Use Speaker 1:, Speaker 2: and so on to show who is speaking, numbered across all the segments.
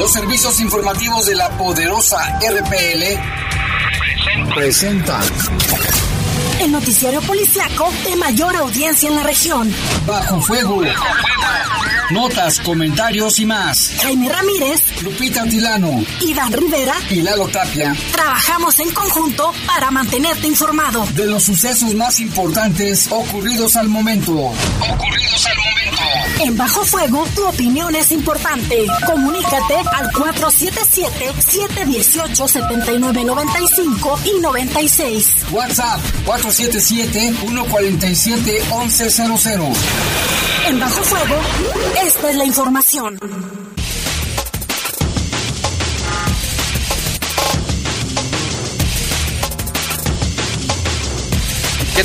Speaker 1: Los servicios informativos de la poderosa RPL presentan
Speaker 2: el noticiario policiaco de mayor audiencia en la región.
Speaker 1: Bajo fuego. Notas, comentarios y más.
Speaker 2: Jaime Ramírez,
Speaker 1: Lupita Tilano,
Speaker 2: Iván Rivera
Speaker 1: y Lalo Tapia.
Speaker 2: Trabajamos en conjunto para mantenerte informado
Speaker 1: de los sucesos más importantes ocurridos al momento.
Speaker 3: Ocurridos al momento.
Speaker 2: En Bajo Fuego, tu opinión es importante. Comunícate al 477-718-7995 y 96.
Speaker 1: WhatsApp 477-147-1100.
Speaker 2: En Bajo Fuego, esta es la información.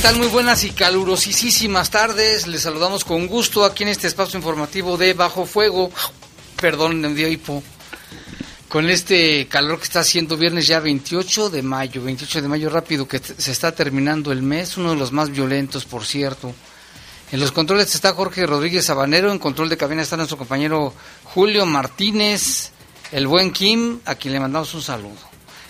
Speaker 4: Tal? Muy buenas y calurosísimas tardes. Les saludamos con gusto aquí en este espacio informativo de Bajo Fuego. Perdón, me dio hipo. Con este calor que está haciendo viernes ya 28 de mayo, 28 de mayo rápido que se está terminando el mes, uno de los más violentos, por cierto. En los controles está Jorge Rodríguez Sabanero, en control de cabina está nuestro compañero Julio Martínez, el buen Kim, a quien le mandamos un saludo.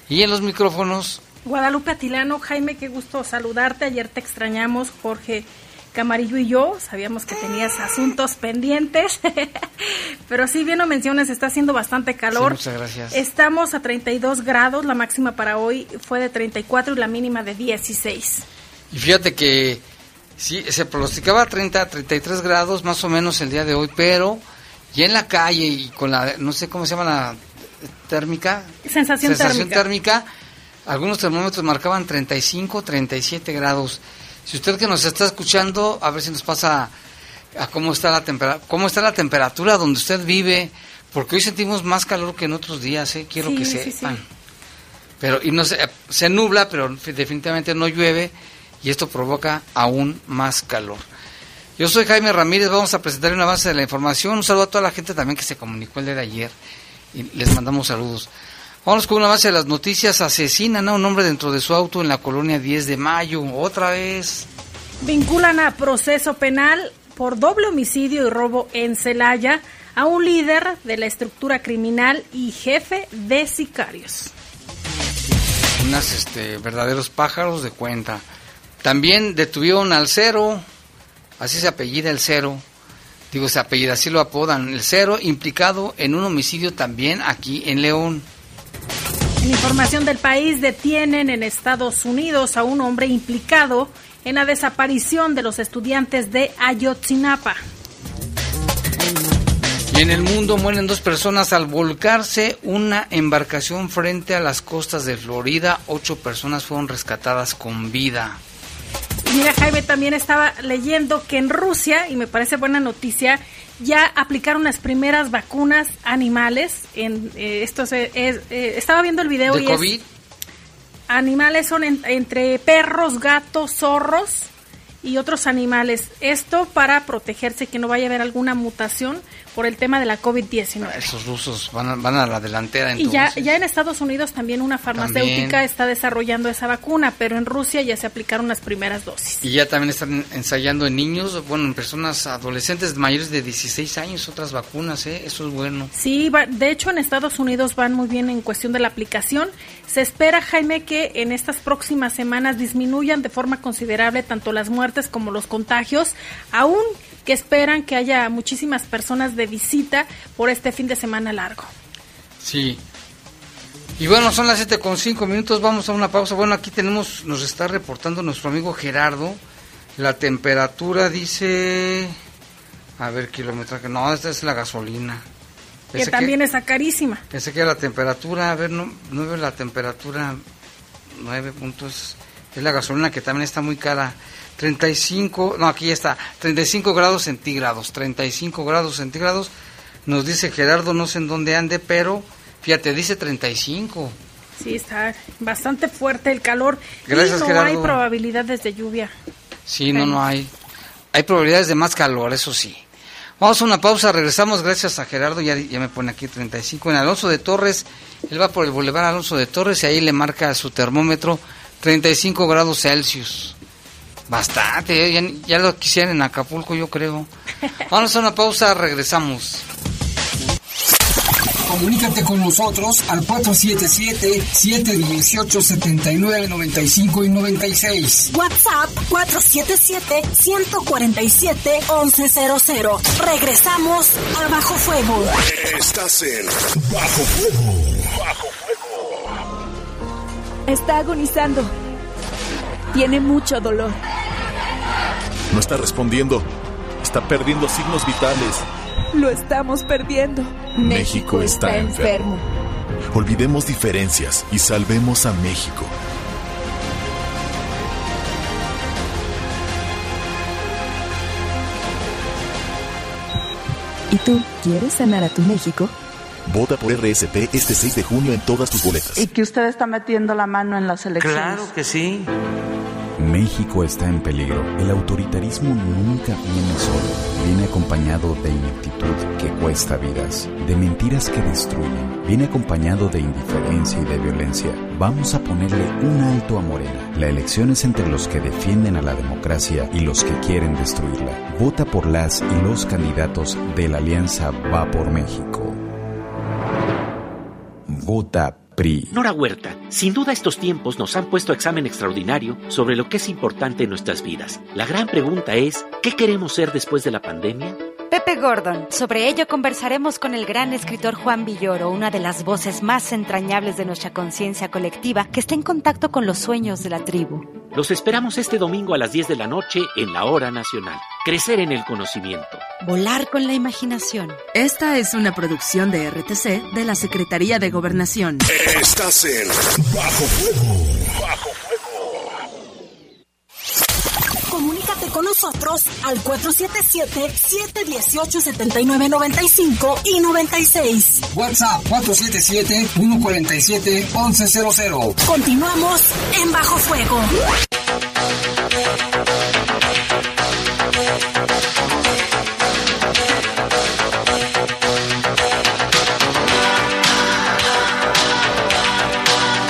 Speaker 4: Y en los micrófonos
Speaker 5: Guadalupe Atilano, Jaime, qué gusto saludarte. Ayer te extrañamos, Jorge Camarillo y yo. Sabíamos que tenías asuntos pendientes. Pero sí, bien lo mencionas, está haciendo bastante calor.
Speaker 4: muchas gracias.
Speaker 5: Estamos a 32 grados, la máxima para hoy fue de 34 y la mínima de 16.
Speaker 4: Y fíjate que sí, se pronosticaba 30 a 33 grados más o menos el día de hoy, pero ya en la calle y con la, no sé cómo se llama la térmica.
Speaker 5: Sensación,
Speaker 4: sensación
Speaker 5: térmica.
Speaker 4: térmica algunos termómetros marcaban 35, 37 grados. Si usted que nos está escuchando, a ver si nos pasa a cómo está la temperatura, cómo está la temperatura donde usted vive, porque hoy sentimos más calor que en otros días, ¿eh? quiero
Speaker 5: Sí,
Speaker 4: que
Speaker 5: sí,
Speaker 4: sepan.
Speaker 5: sí.
Speaker 4: Pero y no se, se nubla, pero definitivamente no llueve y esto provoca aún más calor. Yo soy Jaime Ramírez, vamos a presentar un avance de la información. Un saludo a toda la gente también que se comunicó el día de ayer y les mandamos saludos. Vamos con una base de las noticias. Asesinan a un hombre dentro de su auto en la colonia 10 de mayo. Otra vez.
Speaker 5: Vinculan a proceso penal por doble homicidio y robo en Celaya a un líder de la estructura criminal y jefe de sicarios.
Speaker 4: Unas este, verdaderos pájaros de cuenta. También detuvieron al cero. Así se apellida el cero. Digo, se apellida, así lo apodan. El cero implicado en un homicidio también aquí en León.
Speaker 5: En información del país, detienen en Estados Unidos a un hombre implicado en la desaparición de los estudiantes de Ayotzinapa.
Speaker 4: Y en el mundo mueren dos personas al volcarse una embarcación frente a las costas de Florida. Ocho personas fueron rescatadas con vida.
Speaker 5: Mira, Jaime, también estaba leyendo que en Rusia, y me parece buena noticia, ya aplicaron las primeras vacunas animales. En eh, esto se- es- eh, estaba viendo el video
Speaker 4: ¿De
Speaker 5: y es-
Speaker 4: COVID?
Speaker 5: animales son en- entre perros, gatos, zorros y otros animales. Esto para protegerse que no vaya a haber alguna mutación por el tema de la COVID-19.
Speaker 4: Esos rusos van a, van a la delantera
Speaker 5: Y ya, ya en Estados Unidos también una farmacéutica
Speaker 4: También.
Speaker 5: está desarrollando esa vacuna, pero en Rusia ya se aplicaron las primeras dosis.
Speaker 4: Y ya también están ensayando en niños, bueno, en personas adolescentes mayores de 16 años, otras vacunas, ¿eh? Eso es bueno.
Speaker 5: Sí, va- de hecho en Estados Unidos van muy bien en cuestión de la aplicación. Se espera, Jaime, que en estas próximas semanas disminuyan de forma considerable tanto las muertes como los contagios, aún que esperan que haya muchísimas personas de visita por este fin de semana largo.
Speaker 4: Sí. Y bueno, son las 7 con 5 minutos, vamos a una pausa. Bueno, aquí tenemos, nos está reportando nuestro amigo Gerardo. La temperatura dice... A ver, kilometraje. No, esta es la gasolina.
Speaker 5: Que también está carísima.
Speaker 4: Pensé que la temperatura, a ver, no, no veo la temperatura, 9 puntos, es la gasolina que también está muy cara, 35, no, aquí está, 35 grados centígrados, 35 grados centígrados, nos dice Gerardo, no sé en dónde ande, pero fíjate, dice 35.
Speaker 5: Sí, está bastante fuerte el calor
Speaker 4: Gracias,
Speaker 5: y no
Speaker 4: Gerardo.
Speaker 5: hay probabilidades de lluvia.
Speaker 4: Sí, no, no hay. Hay probabilidades de más calor, eso sí. Vamos a una pausa, regresamos gracias a Gerardo, ya, ya me pone aquí 35. En Alonso de Torres, él va por el Boulevard Alonso de Torres y ahí le marca su termómetro 35 grados Celsius. Bastante, ¿eh? ya, ya lo quisieran en Acapulco, yo creo. Vamos a una pausa, regresamos.
Speaker 1: Comunícate con nosotros al 477-718-7995 y 96.
Speaker 2: WhatsApp 477-147-1100. Regresamos a Bajo Fuego.
Speaker 6: Estás en Bajo Fuego. Bajo Fuego.
Speaker 7: Está agonizando. Tiene mucho dolor.
Speaker 8: No está respondiendo. Está perdiendo signos vitales.
Speaker 7: Lo estamos perdiendo.
Speaker 8: México, está, enfermo. Olvidemos diferencias y salvemos a México.
Speaker 7: ¿Y tú quieres sanar a tu México?
Speaker 8: Vota por RSP este 6 de junio en todas tus boletas.
Speaker 9: Y que usted está metiendo la mano en las elecciones.
Speaker 10: Claro que sí.
Speaker 11: México está en peligro. El autoritarismo nunca viene solo. Viene acompañado de ineptitud que cuesta vidas, de mentiras que destruyen. Viene acompañado de indiferencia y de violencia. Vamos a ponerle un alto a Morena. La elección es entre los que defienden a la democracia y los que quieren destruirla. Vota por las y los candidatos de la alianza Va por México. Vota
Speaker 12: Nora Huerta, sin duda estos tiempos nos han puesto examen extraordinario sobre lo que es importante en nuestras vidas. La gran pregunta es, ¿qué queremos ser después de la pandemia?
Speaker 13: Pepe Gordon. Sobre ello conversaremos con el gran escritor Juan Villoro, una de las voces más entrañables de nuestra conciencia colectiva que está en contacto con los sueños de la tribu.
Speaker 12: Los esperamos este domingo a las 10 de la noche en la Hora Nacional. Crecer en el conocimiento.
Speaker 13: Volar con la imaginación.
Speaker 14: Esta es una producción de RTC de la Secretaría de Gobernación.
Speaker 6: Estás en Bajo Fuego. Bajo Fuego.
Speaker 2: Comunícate con nosotros al 477-718-7995 y 96.
Speaker 1: WhatsApp 477-147-1100.
Speaker 2: Continuamos en Bajo Fuego.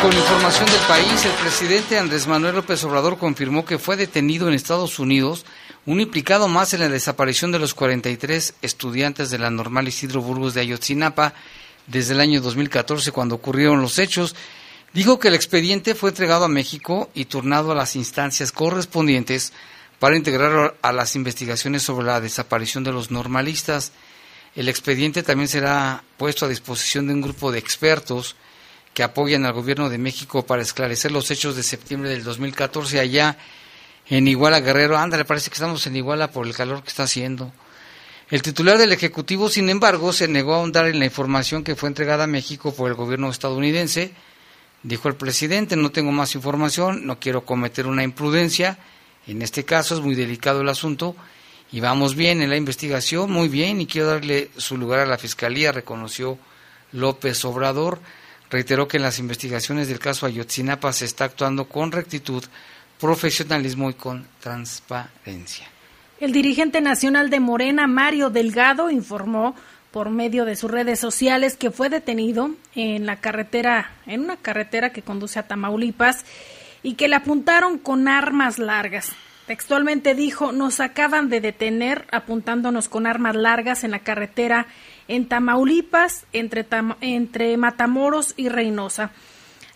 Speaker 4: Con información del país, el presidente Andrés Manuel López Obrador confirmó que fue detenido en Estados Unidos un implicado más en la desaparición de los 43 estudiantes de la normal Isidro Burgos de Ayotzinapa desde el año 2014 cuando ocurrieron los hechos. Dijo que el expediente fue entregado a México y turnado a las instancias correspondientes para integrarlo a las investigaciones sobre la desaparición de los normalistas. El expediente también será puesto a disposición de un grupo de expertos que apoyan al gobierno de México para esclarecer los hechos de septiembre del 2014 allá en Iguala Guerrero. Ándale, parece que estamos en Iguala por el calor que está haciendo. El titular del Ejecutivo, sin embargo, se negó a ahondar en la información que fue entregada a México por el gobierno estadounidense. Dijo el presidente, no tengo más información, no quiero cometer una imprudencia. En este caso es muy delicado el asunto y vamos bien en la investigación, muy bien, y quiero darle su lugar a la Fiscalía, reconoció López Obrador. Reiteró que en las investigaciones del caso Ayotzinapa se está actuando con rectitud, profesionalismo y con transparencia.
Speaker 5: El dirigente nacional de Morena, Mario Delgado, informó por medio de sus redes sociales que fue detenido en la carretera, en una carretera que conduce a Tamaulipas y que le apuntaron con armas largas. Textualmente dijo, nos acaban de detener apuntándonos con armas largas en la carretera en Tamaulipas, entre, entre Matamoros y Reynosa.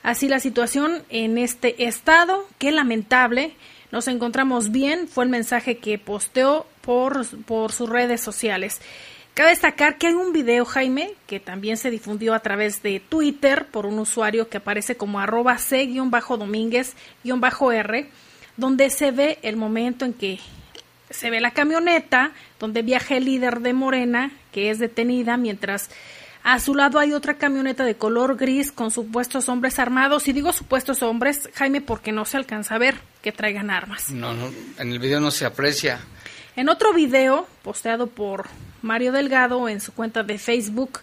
Speaker 5: Así la situación en este estado, qué lamentable. Nos encontramos bien, fue el mensaje que posteó por, por sus redes sociales. Cabe destacar que hay un video, Jaime, que también se difundió a través de Twitter por un usuario que aparece como arroba c-domínguez-r, donde se ve el momento en que se ve la camioneta donde viaja el líder de Morena, que es detenida, mientras a su lado hay otra camioneta de color gris con supuestos hombres armados. Y digo supuestos hombres, Jaime, porque no se alcanza a ver que traigan armas.
Speaker 4: No, no, en el video no se aprecia.
Speaker 5: En otro video, posteado por Mario Delgado en su cuenta de Facebook,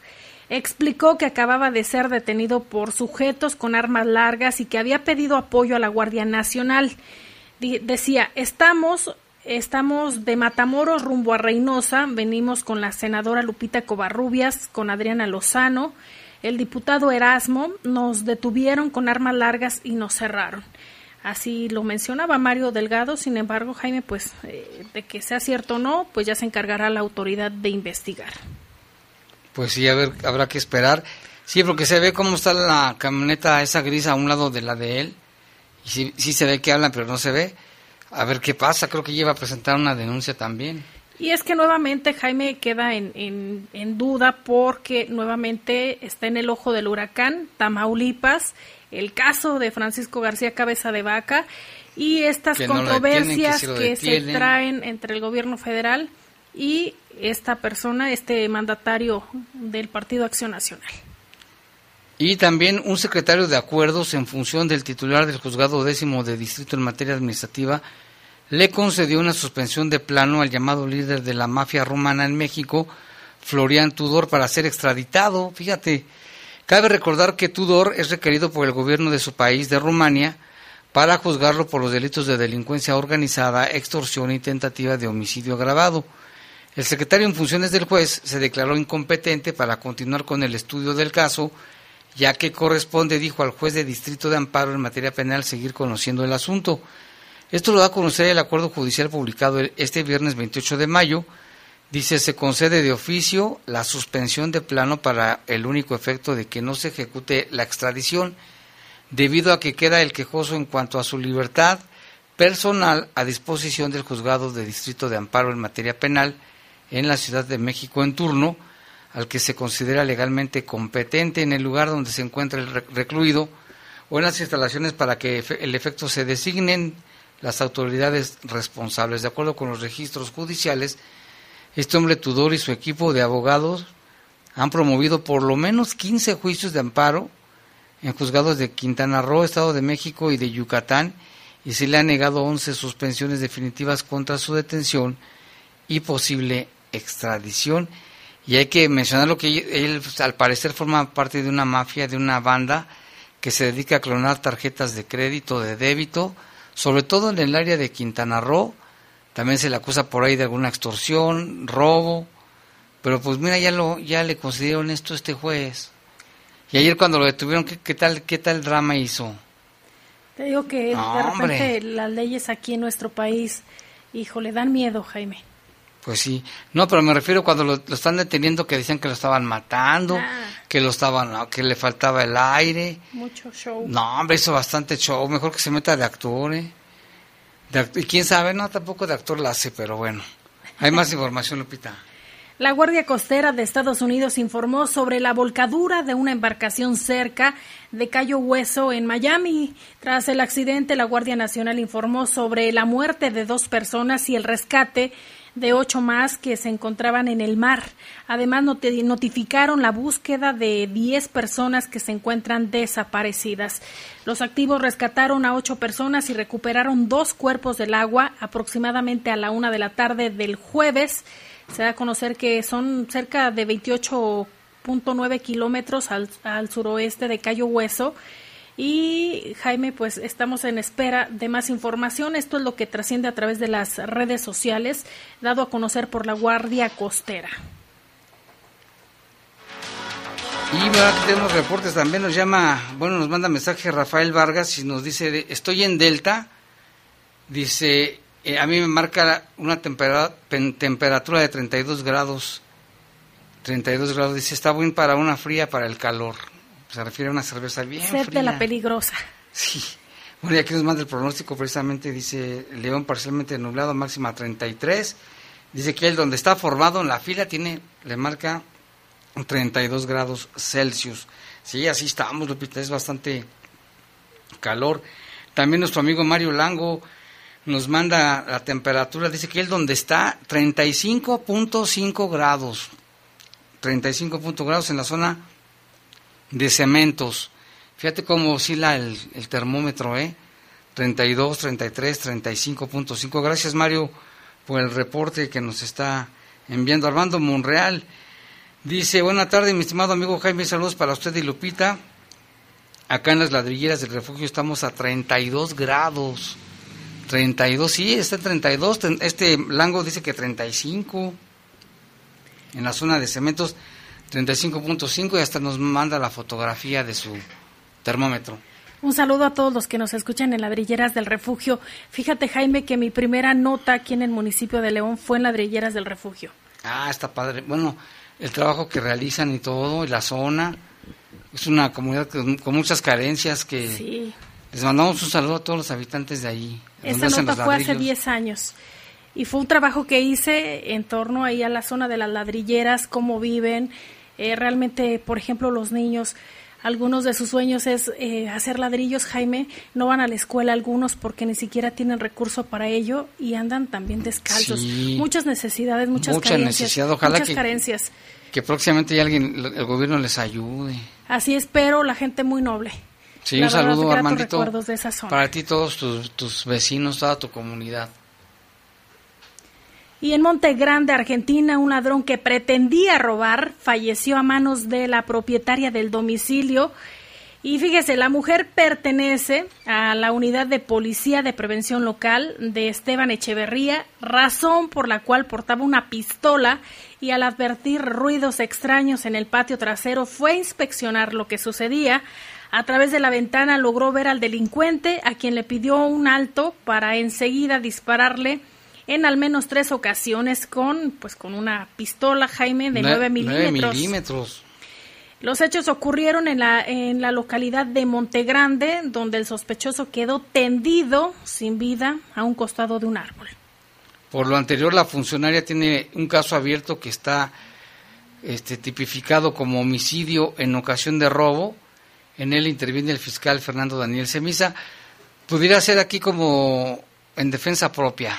Speaker 5: explicó que acababa de ser detenido por sujetos con armas largas y que había pedido apoyo a la Guardia Nacional. decía, estamos Estamos de Matamoros rumbo a Reynosa. Venimos con la senadora Lupita Covarrubias, con Adriana Lozano, el diputado Erasmo. Nos detuvieron con armas largas y nos cerraron. Así lo mencionaba Mario Delgado. Sin embargo, Jaime, pues eh, de que sea cierto o no, pues ya se encargará la autoridad de investigar.
Speaker 4: Pues sí, a ver, habrá que esperar. Sí, porque se ve cómo está la camioneta esa gris a un lado de la de él. Y sí, sí se ve que hablan, pero no se ve. A ver qué pasa. Creo que lleva a presentar una denuncia también.
Speaker 5: Y es que nuevamente Jaime queda en, en, en, duda porque nuevamente está en el ojo del huracán Tamaulipas, el caso de Francisco García Cabeza de Vaca y estas
Speaker 4: Que no lo
Speaker 5: controversias
Speaker 4: detienen, que
Speaker 5: se traen entre el gobierno federal y esta persona, este mandatario del Partido Acción Nacional.
Speaker 4: Y también un secretario de acuerdos en función del titular del juzgado décimo de distrito en materia administrativa le concedió una suspensión de plano al llamado líder de la mafia rumana en México, Florian Tudor, para ser extraditado. Fíjate, cabe recordar que Tudor es requerido por el gobierno de su país, de Rumania, para juzgarlo por los delitos de delincuencia organizada, extorsión y tentativa de homicidio agravado. El secretario en funciones del juez se declaró incompetente para continuar con el estudio del caso, ya que corresponde, dijo al juez de distrito de amparo en materia penal, seguir conociendo el asunto. Esto lo da a conocer el acuerdo judicial publicado este viernes 28 de mayo. Dice, se concede de oficio la suspensión de plano para el único efecto de que no se ejecute la extradición, debido a que queda el quejoso en cuanto a su libertad personal a disposición del juzgado de distrito de amparo en materia penal en la Ciudad de México en turno, al que se considera legalmente competente en el lugar donde se encuentra el re- recluido o en las instalaciones para que el efecto se designen las autoridades responsables. De acuerdo con los registros judiciales, este hombre Tudor y su equipo de abogados han promovido por lo menos 15 juicios de amparo en juzgados de Quintana Roo, Estado de México y de Yucatán, y se le han negado 11 suspensiones definitivas contra su detención y posible extradición. Y hay que mencionar lo que él, pues, al parecer forma parte de una mafia, de una banda que se dedica a clonar tarjetas de crédito, de débito, sobre todo en el área de Quintana Roo. También se le acusa por ahí de alguna extorsión, robo. Pero pues mira, ya lo ya le concedieron esto a este juez. Y ayer cuando lo detuvieron, ¿qué, qué tal qué tal drama hizo?
Speaker 5: Te digo que
Speaker 4: No,
Speaker 5: de repente
Speaker 4: hombre.
Speaker 5: las leyes aquí en nuestro país, hijo, le dan miedo, Jaime.
Speaker 4: Pues sí. No, pero me refiero cuando lo, lo están deteniendo que decían que lo estaban matando,
Speaker 5: Ah.
Speaker 4: que lo estaban que le faltaba el aire.
Speaker 5: Mucho show.
Speaker 4: No, hombre, hizo bastante show. Mejor que se meta de actor, ¿eh? De act- y quién sabe, no, tampoco de actor la hace, pero bueno. Hay más información, Lupita.
Speaker 5: La Guardia Costera de Estados Unidos informó sobre la volcadura de una embarcación cerca de Cayo Hueso en Miami. Tras el accidente, la Guardia Nacional informó sobre la muerte de dos personas y el rescate de ocho más que se encontraban en el mar. Además, noti- notificaron la búsqueda de diez personas que se encuentran desaparecidas. Los activos rescataron a ocho personas y recuperaron dos cuerpos del agua aproximadamente a la una de la tarde del jueves. Se da a conocer que son cerca de 28.9 kilómetros al, al suroeste de Cayo Hueso. Y Jaime, pues estamos en espera de más información. Esto es lo que trasciende a través de las redes sociales, dado a conocer por la Guardia Costera.
Speaker 4: Y tenemos reportes también, nos llama, bueno, nos manda mensaje Rafael Vargas y nos dice, estoy en Delta, dice, eh, a mí me marca una tempera- pen- temperatura de 32 grados, 32 grados, dice, está bien para una fría, para el calor. Se refiere a una cerveza bien
Speaker 5: Sed
Speaker 4: fría.
Speaker 5: de la peligrosa.
Speaker 4: Sí. Bueno, y aquí nos manda el pronóstico precisamente, dice León parcialmente nublado, máxima 33. Dice que él donde está formado en la fila tiene, le marca 32 grados Celsius. Sí, así estamos, Lupita, es bastante calor. También nuestro amigo Mario Lango nos manda la temperatura, dice que él donde está 35.5 grados. 35 punto grados en la zona de cementos. Fíjate cómo oscila el, termómetro, ¿eh? 32, 33, 35.5. Gracias, Mario, por el reporte que nos está enviando. Armando Monreal dice, buena tarde, mi estimado amigo Jaime, saludos para usted y Lupita. Acá en las ladrilleras del refugio estamos a 32 grados. 32, sí, está en 32. Ten- Este Lango dice que 35. En la zona de cementos, 35.5 y hasta nos manda la fotografía de su termómetro.
Speaker 5: Un saludo a todos los que nos escuchan en Ladrilleras del Refugio. Fíjate, Jaime, que mi primera nota aquí en el municipio de León fue en Ladrilleras del Refugio.
Speaker 4: Ah, está padre. Bueno, el trabajo que realizan y todo, y la zona. Es una comunidad con, con muchas carencias que
Speaker 5: Sí.
Speaker 4: les mandamos un saludo a todos los habitantes de ahí. hacen
Speaker 5: nota fue hace
Speaker 4: ladrillos.
Speaker 5: 10 años. Y fue un trabajo que hice en torno ahí a la zona de las ladrilleras, cómo viven. Eh, realmente, por ejemplo, los niños, algunos de sus sueños es eh, hacer ladrillos, Jaime. No van a la escuela algunos porque ni siquiera tienen recurso para ello y andan también descalzos.
Speaker 4: Sí.
Speaker 5: Muchas necesidades, muchas
Speaker 4: Mucha
Speaker 5: carencias.
Speaker 4: necesidad, ojalá
Speaker 5: muchas
Speaker 4: que-
Speaker 5: carencias.
Speaker 4: Que próximamente alguien, el gobierno les ayude.
Speaker 5: Así espero, la gente muy noble.
Speaker 4: Sí,
Speaker 5: La
Speaker 4: un saludo, Armandito.
Speaker 5: recuerdos de esa zona.
Speaker 4: Para ti, todos tus, tus vecinos, toda tu comunidad.
Speaker 5: Y en Monte Grande, Argentina, un ladrón que pretendía robar falleció a manos de la propietaria del domicilio. Y fíjese, la mujer pertenece a la unidad de policía de prevención local de Esteban Echeverría, razón por la cual portaba una pistola y al advertir ruidos extraños en el patio trasero fue a inspeccionar lo que sucedía. A través de la ventana logró ver al delincuente, a quien le pidió un alto para enseguida dispararle en al menos tres ocasiones con pues con una pistola Jaime de
Speaker 4: Nue-
Speaker 5: 9
Speaker 4: nueve
Speaker 5: milímetros.
Speaker 4: milímetros.
Speaker 5: Los hechos ocurrieron en la, en la localidad de Montegrande, donde el sospechoso quedó tendido sin vida a un costado de un árbol.
Speaker 4: Por lo anterior, la funcionaria tiene un caso abierto que está este, tipificado como homicidio en ocasión de robo. En él interviene el fiscal Fernando Daniel Semisa. Pudiera ser aquí como en defensa propia.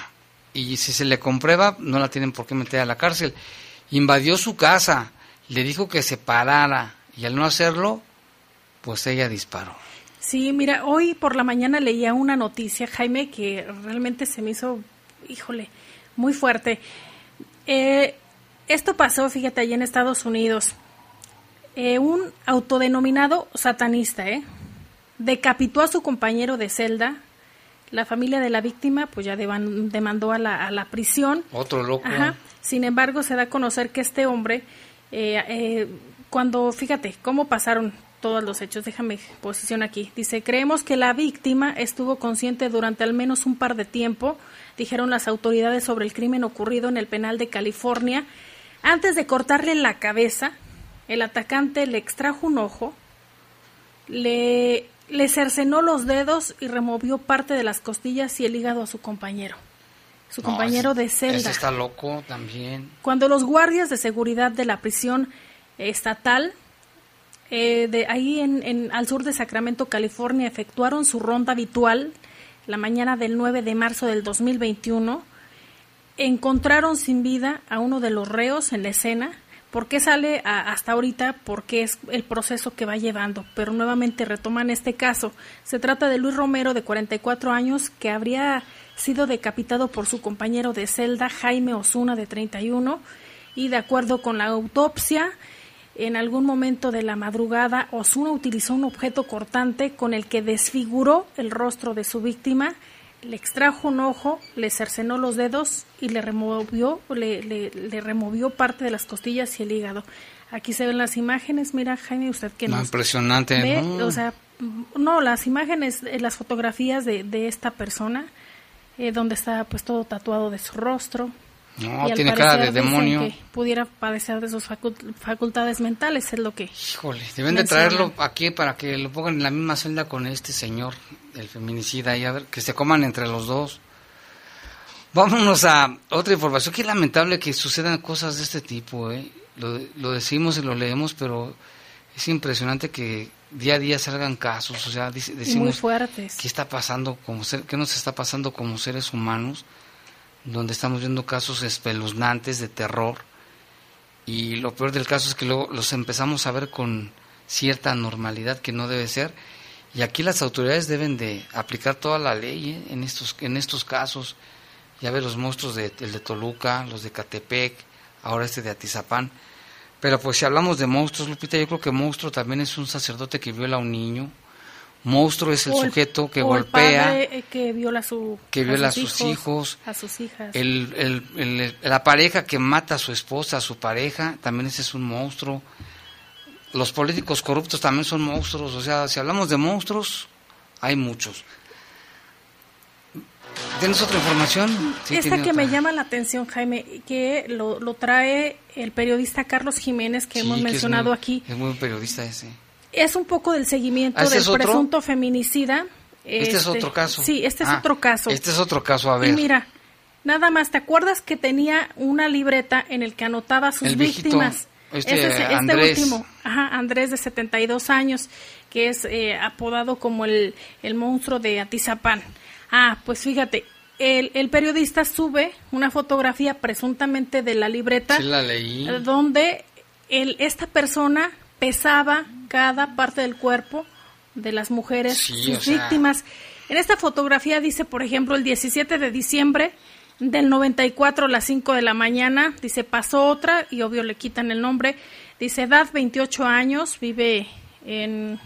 Speaker 4: Y si se le comprueba, no la tienen por qué meter a la cárcel. Invadió su casa, le dijo que se parara. Y al no hacerlo, pues ella disparó.
Speaker 5: Sí, mira, hoy por la mañana leía una noticia, Jaime, que realmente se me hizo, híjole, muy fuerte. Eh, esto pasó, fíjate, allá en Estados Unidos. Eh, un autodenominado satanista, ¿eh? Decapitó a su compañero de celda. La familia de la víctima, pues ya demandó a la, a la prisión.
Speaker 4: Otro loco.
Speaker 5: Ajá. Sin embargo, se da a conocer que este hombre, eh, eh, cuando, fíjate, cómo pasaron todos los hechos, déjame posición aquí. Dice, creemos que la víctima estuvo consciente durante al menos un par de tiempo, dijeron las autoridades sobre el crimen ocurrido en el penal de California. Antes de cortarle la cabeza, el atacante le extrajo un ojo, le, le cercenó los dedos y removió parte de las costillas y el hígado a su compañero. Su
Speaker 4: No,
Speaker 5: compañero de celda.
Speaker 4: Ese está loco también.
Speaker 5: Cuando los guardias de seguridad de la prisión estatal, eh, de ahí en, en- al sur de Sacramento, California, efectuaron su ronda habitual la mañana del 9 de marzo del 2021, encontraron sin vida a uno de los reos en la escena. ¿Por qué sale a- hasta ahorita? Porque es el proceso que va llevando. Pero nuevamente retoman este caso. Se trata de Luis Romero, de 44 años, que habría sido decapitado por su compañero de celda, Jaime Osuna, de 31. Y de acuerdo con la autopsia, en algún momento de la madrugada, Osuna utilizó un objeto cortante con el que desfiguró el rostro de su víctima, le extrajo un ojo, le cercenó los dedos y le removió, le, le- le removió parte de las costillas y el hígado. Aquí se ven las imágenes, mira Jaime, usted que
Speaker 4: No,
Speaker 5: nos
Speaker 4: impresionante.
Speaker 5: ve,
Speaker 4: ¿no?
Speaker 5: o sea, no, las imágenes, eh, las fotografías de, de esta persona, eh, donde está pues todo tatuado de su rostro.
Speaker 4: No,
Speaker 5: y
Speaker 4: tiene cara de demonio.
Speaker 5: que pudiera padecer de sus facul- facultades mentales, es lo que...
Speaker 4: Híjole, deben de traerlo aquí para que lo pongan en la misma celda con este señor, el feminicida, y a ver, que se coman entre los dos. Vámonos a otra información. Qué lamentable que sucedan cosas de este tipo, ¿eh? Lo, lo decimos y lo leemos, pero es impresionante que día a día salgan casos. O sea,
Speaker 5: y muy
Speaker 4: decimos,
Speaker 5: fuertes.
Speaker 4: ¿qué está pasando como ser, qué nos está pasando como seres humanos? Donde estamos viendo casos espeluznantes de terror. Y lo peor del caso es que luego los empezamos a ver con cierta normalidad que no debe ser. Y aquí las autoridades deben de aplicar toda la ley ¿eh? en estos en estos casos. Ya ve los monstruos de, el de Toluca, los de Catepec, ahora este de Atizapán. Pero pues si hablamos de monstruos, Lupita, yo creo que monstruo también es un sacerdote que viola a un niño. Monstruo es el
Speaker 5: O
Speaker 4: sujeto que
Speaker 5: o el
Speaker 4: golpea,
Speaker 5: padre, eh, que viola a su
Speaker 4: que
Speaker 5: a
Speaker 4: viola a sus hijos,
Speaker 5: a sus hijas.
Speaker 4: el, la pareja que mata a su esposa, a su pareja, también ese es un monstruo. Los políticos corruptos también son monstruos. O sea, si hablamos de monstruos, hay muchos. ¿Tienes otra información?
Speaker 5: Esta que me llama la atención, Jaime, que lo, trae el periodista Carlos Jiménez, que hemos mencionado aquí.
Speaker 4: Es muy periodista ese.
Speaker 5: Es un poco del seguimiento ¿Ah, del presunto feminicida.
Speaker 4: Este, es otro caso.
Speaker 5: Sí, este es ah, otro caso.
Speaker 4: Este es otro caso, a ver.
Speaker 5: Y mira, nada más, ¿te acuerdas que tenía una libreta en el que anotaba sus víctimas?
Speaker 4: este, este Andrés. último,
Speaker 5: ajá, Andrés de 72 años, que es eh, apodado como el, el monstruo de Atizapán. Ah, pues fíjate, el, el, periodista sube una fotografía presuntamente de la libreta
Speaker 4: la leí.
Speaker 5: donde el, esta persona pesaba cada parte del cuerpo de las mujeres, sus víctimas. En esta fotografía dice, por ejemplo, el 17 de diciembre del 94 a las 5 de la mañana, dice, pasó otra y obvio le quitan el nombre, dice, edad 28 años, vive en,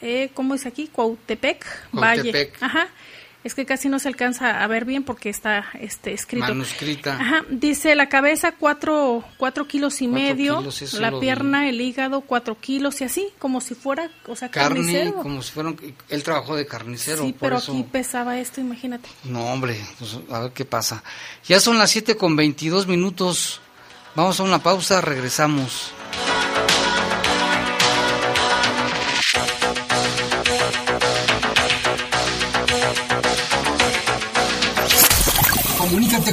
Speaker 5: eh, ¿cómo es aquí? Cuautepec, Valle. Ajá es que casi no se alcanza a ver bien porque está este escrito.
Speaker 4: Manuscrita.
Speaker 5: Ajá, dice la cabeza cuatro, cuatro kilos y medio, la pierna, el hígado cuatro kilos y así, como si fuera, o sea,
Speaker 4: Carne,
Speaker 5: carnicero.
Speaker 4: como si fuera, él trabajó de carnicero.
Speaker 5: Sí, pero aquí pesaba esto, imagínate.
Speaker 4: No, hombre, pues, a ver qué pasa. Ya son las siete con veintidós minutos, vamos a una pausa, regresamos.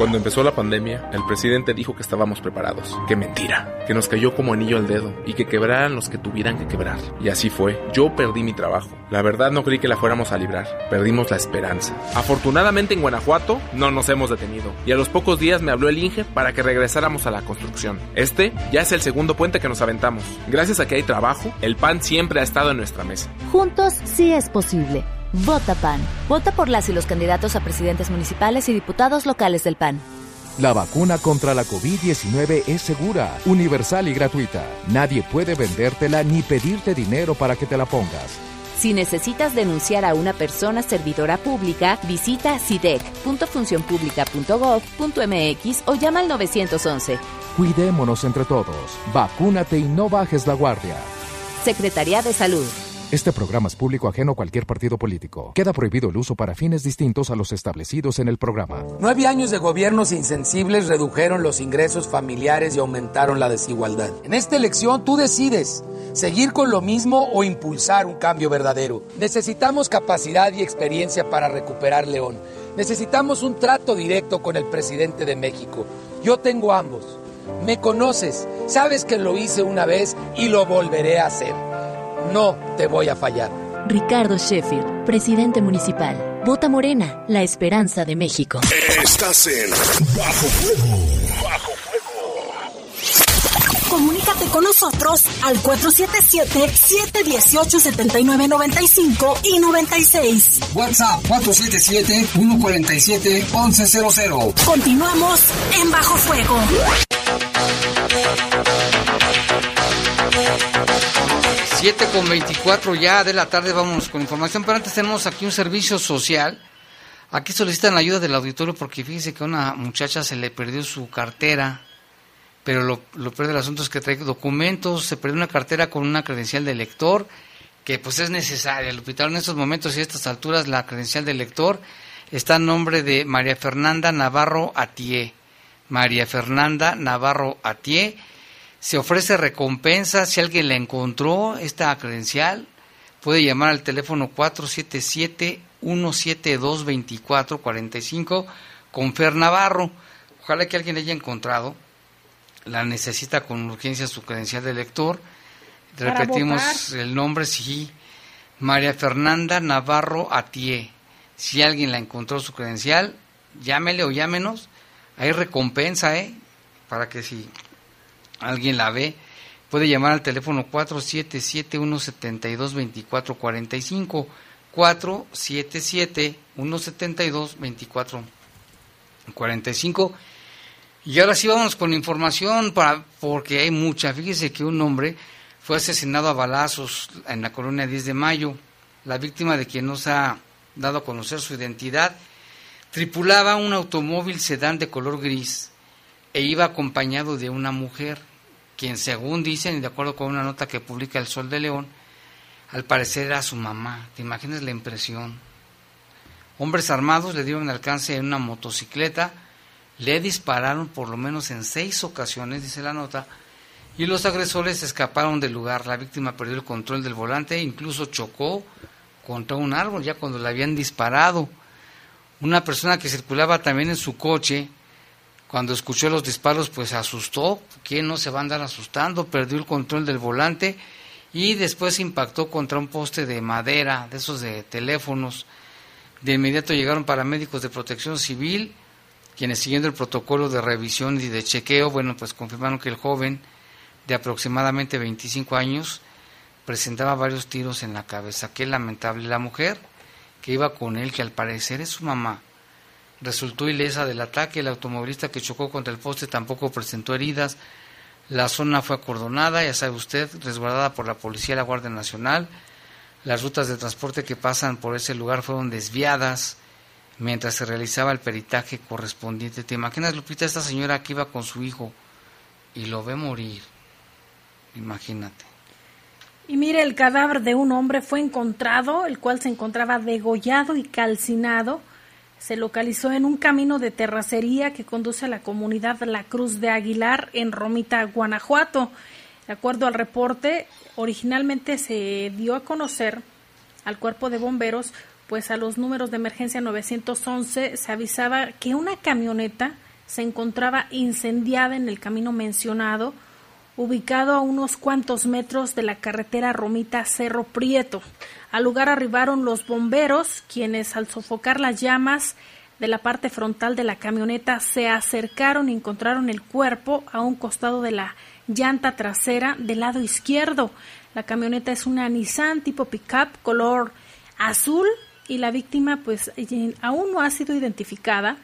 Speaker 10: cuando empezó la pandemia, el presidente dijo que estábamos preparados. Qué mentira. Que nos cayó como anillo al dedo y que quebraran los que tuvieran que quebrar. Y así fue. Yo perdí mi trabajo. La verdad no creí que la fuéramos a librar. Perdimos la esperanza. Afortunadamente en Guanajuato no nos hemos detenido. Y a los pocos días me habló el Inge para que regresáramos a la construcción. Este ya es el segundo puente que nos aventamos. Gracias a que hay trabajo, el pan siempre ha estado en nuestra mesa.
Speaker 15: Juntos sí es posible. Vota PAN. Vota por las y los candidatos a presidentes municipales y diputados locales del PAN.
Speaker 16: La vacuna contra la COVID-19 es segura, universal y gratuita. Nadie puede vendértela ni pedirte dinero para que te la pongas.
Speaker 15: Si necesitas denunciar a una persona servidora pública, visita sidec.funcionpublica.gov.mx o llama al 911.
Speaker 16: Cuidémonos entre todos. Vacúnate y no bajes la guardia.
Speaker 15: Secretaría de Salud.
Speaker 16: Este programa es público ajeno a cualquier partido político. Queda prohibido el uso para fines distintos a los establecidos en el programa.
Speaker 17: Nueve años de gobiernos insensibles redujeron los ingresos familiares y aumentaron la desigualdad. En esta elección tú decides seguir con lo mismo o impulsar un cambio verdadero. Necesitamos capacidad y experiencia para recuperar León. Necesitamos un trato directo con el presidente de México. Yo tengo ambos. Me conoces, sabes que lo hice una vez y lo volveré a hacer. No te voy a fallar.
Speaker 15: Ricardo Sheffield, presidente municipal. Vota Morena, la esperanza de México.
Speaker 6: Estás en Bajo Fuego. Bajo Fuego.
Speaker 2: Comunícate con nosotros al 477-718-7995 y 96.
Speaker 1: WhatsApp 477-147-1100.
Speaker 2: Continuamos en Bajo Fuego.
Speaker 4: 7 con 24 ya de la tarde, vamos con información, pero antes tenemos aquí un servicio social. Aquí solicitan la ayuda del auditorio porque fíjese que a una muchacha se le perdió su cartera, pero lo, lo peor del asunto es que trae documentos, se perdió una cartera con una credencial de lector, que pues es necesaria. El hospital en estos momentos y a estas alturas la credencial de lector está en nombre de María Fernanda Navarro Atié. María Fernanda Navarro Atié se ofrece recompensa si alguien la encontró, esta credencial. Puede llamar al teléfono 477-172-2445 con Fer Navarro. Ojalá que alguien haya encontrado. La necesita con urgencia su credencial de lector. Repetimos el nombre, sí. María Fernanda Navarro Atié. Si alguien la encontró su credencial, llámele o llámenos. Hay recompensa, ¿eh? Para que si alguien la ve, puede llamar al teléfono 477-172-2445. 477-172-2445. Y ahora sí vamos con información, para, porque hay mucha. Fíjese que un hombre fue asesinado a balazos en la colonia 10 de mayo. La víctima de quien nos ha dado a conocer su identidad, tripulaba un automóvil sedán de color gris e iba acompañado de una mujer, quien según dicen, y de acuerdo con una nota que publica El Sol de León, al parecer era su mamá. ¿Te imaginas la impresión? Hombres armados le dieron alcance en una motocicleta, le dispararon por lo menos en seis ocasiones, dice la nota, y los agresores escaparon del lugar. La víctima perdió el control del volante e incluso chocó contra un árbol ya cuando le habían disparado. Una persona que circulaba también en su coche, cuando escuchó los disparos, pues asustó. ¿Quién no se va a andar asustando? Perdió el control del volante y después impactó contra un poste de madera, de esos de teléfonos. De inmediato llegaron paramédicos de protección civil, quienes siguiendo el protocolo de revisión y de chequeo, bueno, pues confirmaron que el joven de aproximadamente 25 años presentaba varios tiros en la cabeza. Qué lamentable. La mujer que iba con él, que al parecer es su mamá, resultó ilesa del ataque. El automovilista que chocó contra el poste tampoco presentó heridas. La zona fue acordonada, ya sabe usted, resguardada por la policía y la Guardia Nacional. Las rutas de transporte que pasan por ese lugar fueron desviadas mientras se realizaba el peritaje correspondiente. ¿Te imaginas, Lupita, esta señora que iba con su hijo y lo ve morir? Imagínate.
Speaker 5: Y mire, el cadáver de un hombre fue encontrado, el cual se encontraba degollado y calcinado. Se localizó en un camino de terracería que conduce a la comunidad La Cruz de Aguilar en Romita, Guanajuato. De acuerdo al reporte, originalmente se dio a conocer al cuerpo de bomberos, pues a los números de emergencia 911 se avisaba que una camioneta se encontraba incendiada en el camino mencionado, ubicado a unos cuantos metros de la carretera Romita Cerro Prieto. Al lugar arribaron los bomberos, quienes al sofocar las llamas de la parte frontal de la camioneta se acercaron y encontraron el cuerpo a un costado de la llanta trasera del lado izquierdo. La camioneta es una Nissan tipo pickup color azul y la víctima pues aún no ha sido identificada.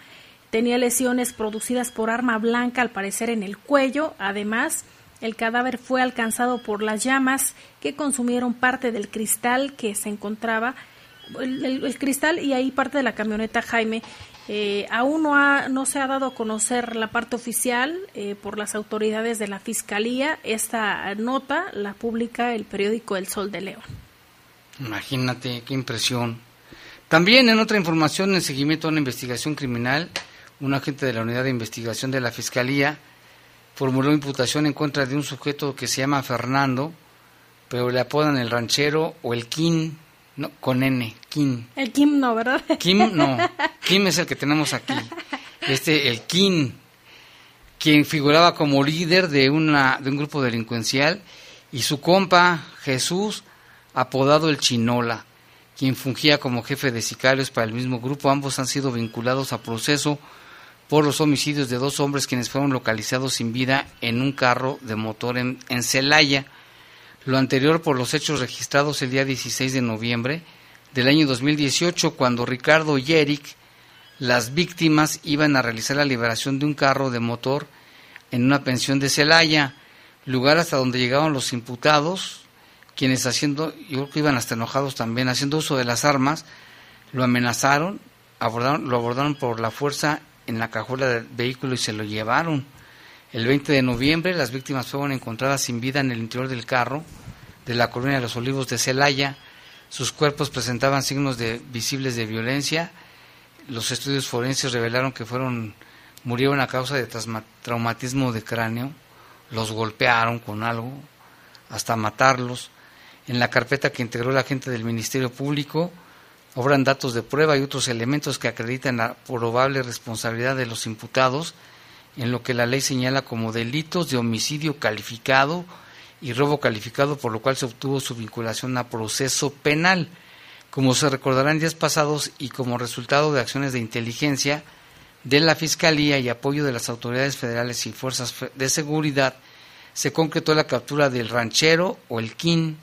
Speaker 5: Tenía lesiones producidas por arma blanca al parecer en el cuello, además el cadáver fue alcanzado por las llamas que consumieron parte del cristal que se encontraba, el, cristal y ahí parte de la camioneta Jaime. Eh, aún no, ha, no se ha dado a conocer la parte oficial eh, por las autoridades de la Fiscalía. Esta nota la publica el periódico El Sol de León.
Speaker 4: Imagínate, qué impresión. También en otra información, en seguimiento a una investigación criminal, un agente de la Unidad de Investigación de la Fiscalía formuló imputación en contra de un sujeto que se llama Fernando, pero le apodan el ranchero o el Kim, no, con N, Kim.
Speaker 5: El Kim no, ¿verdad?
Speaker 4: Kim no, Kim es el que tenemos aquí. Este, el Kim, quien figuraba como líder de, una, de un grupo delincuencial, y su compa Jesús, apodado el Chinola, quien fungía como jefe de sicarios para el mismo grupo. Ambos han sido vinculados a proceso por los homicidios de dos hombres quienes fueron localizados sin vida en un carro de motor en, Celaya. Lo anterior por los hechos registrados el día 16 de noviembre del año 2018, cuando Ricardo y Eric, las víctimas, iban a realizar la liberación de un carro de motor en una pensión de Celaya, lugar hasta donde llegaban los imputados, quienes haciendo, yo creo que iban hasta enojados también, haciendo uso de las armas, lo amenazaron, abordaron, lo abordaron por la fuerza en la cajuela del vehículo y se lo llevaron. El 20 de noviembre las víctimas fueron encontradas sin vida en el interior del carro de la colonia de los Olivos de Celaya. Sus cuerpos presentaban signos de, visibles de violencia. Los estudios forenses revelaron que fueron murieron a causa de traumatismo de cráneo. Los golpearon con algo hasta matarlos. En la carpeta que integró la gente del Ministerio Público obran datos de prueba y otros elementos que acreditan la probable responsabilidad de los imputados en lo que la ley señala como delitos de homicidio calificado y robo calificado, por lo cual se obtuvo su vinculación a proceso penal. Como se recordará en días pasados y como resultado de acciones de inteligencia de la Fiscalía y apoyo de las autoridades federales y fuerzas de seguridad, se concretó la captura del ranchero o el quin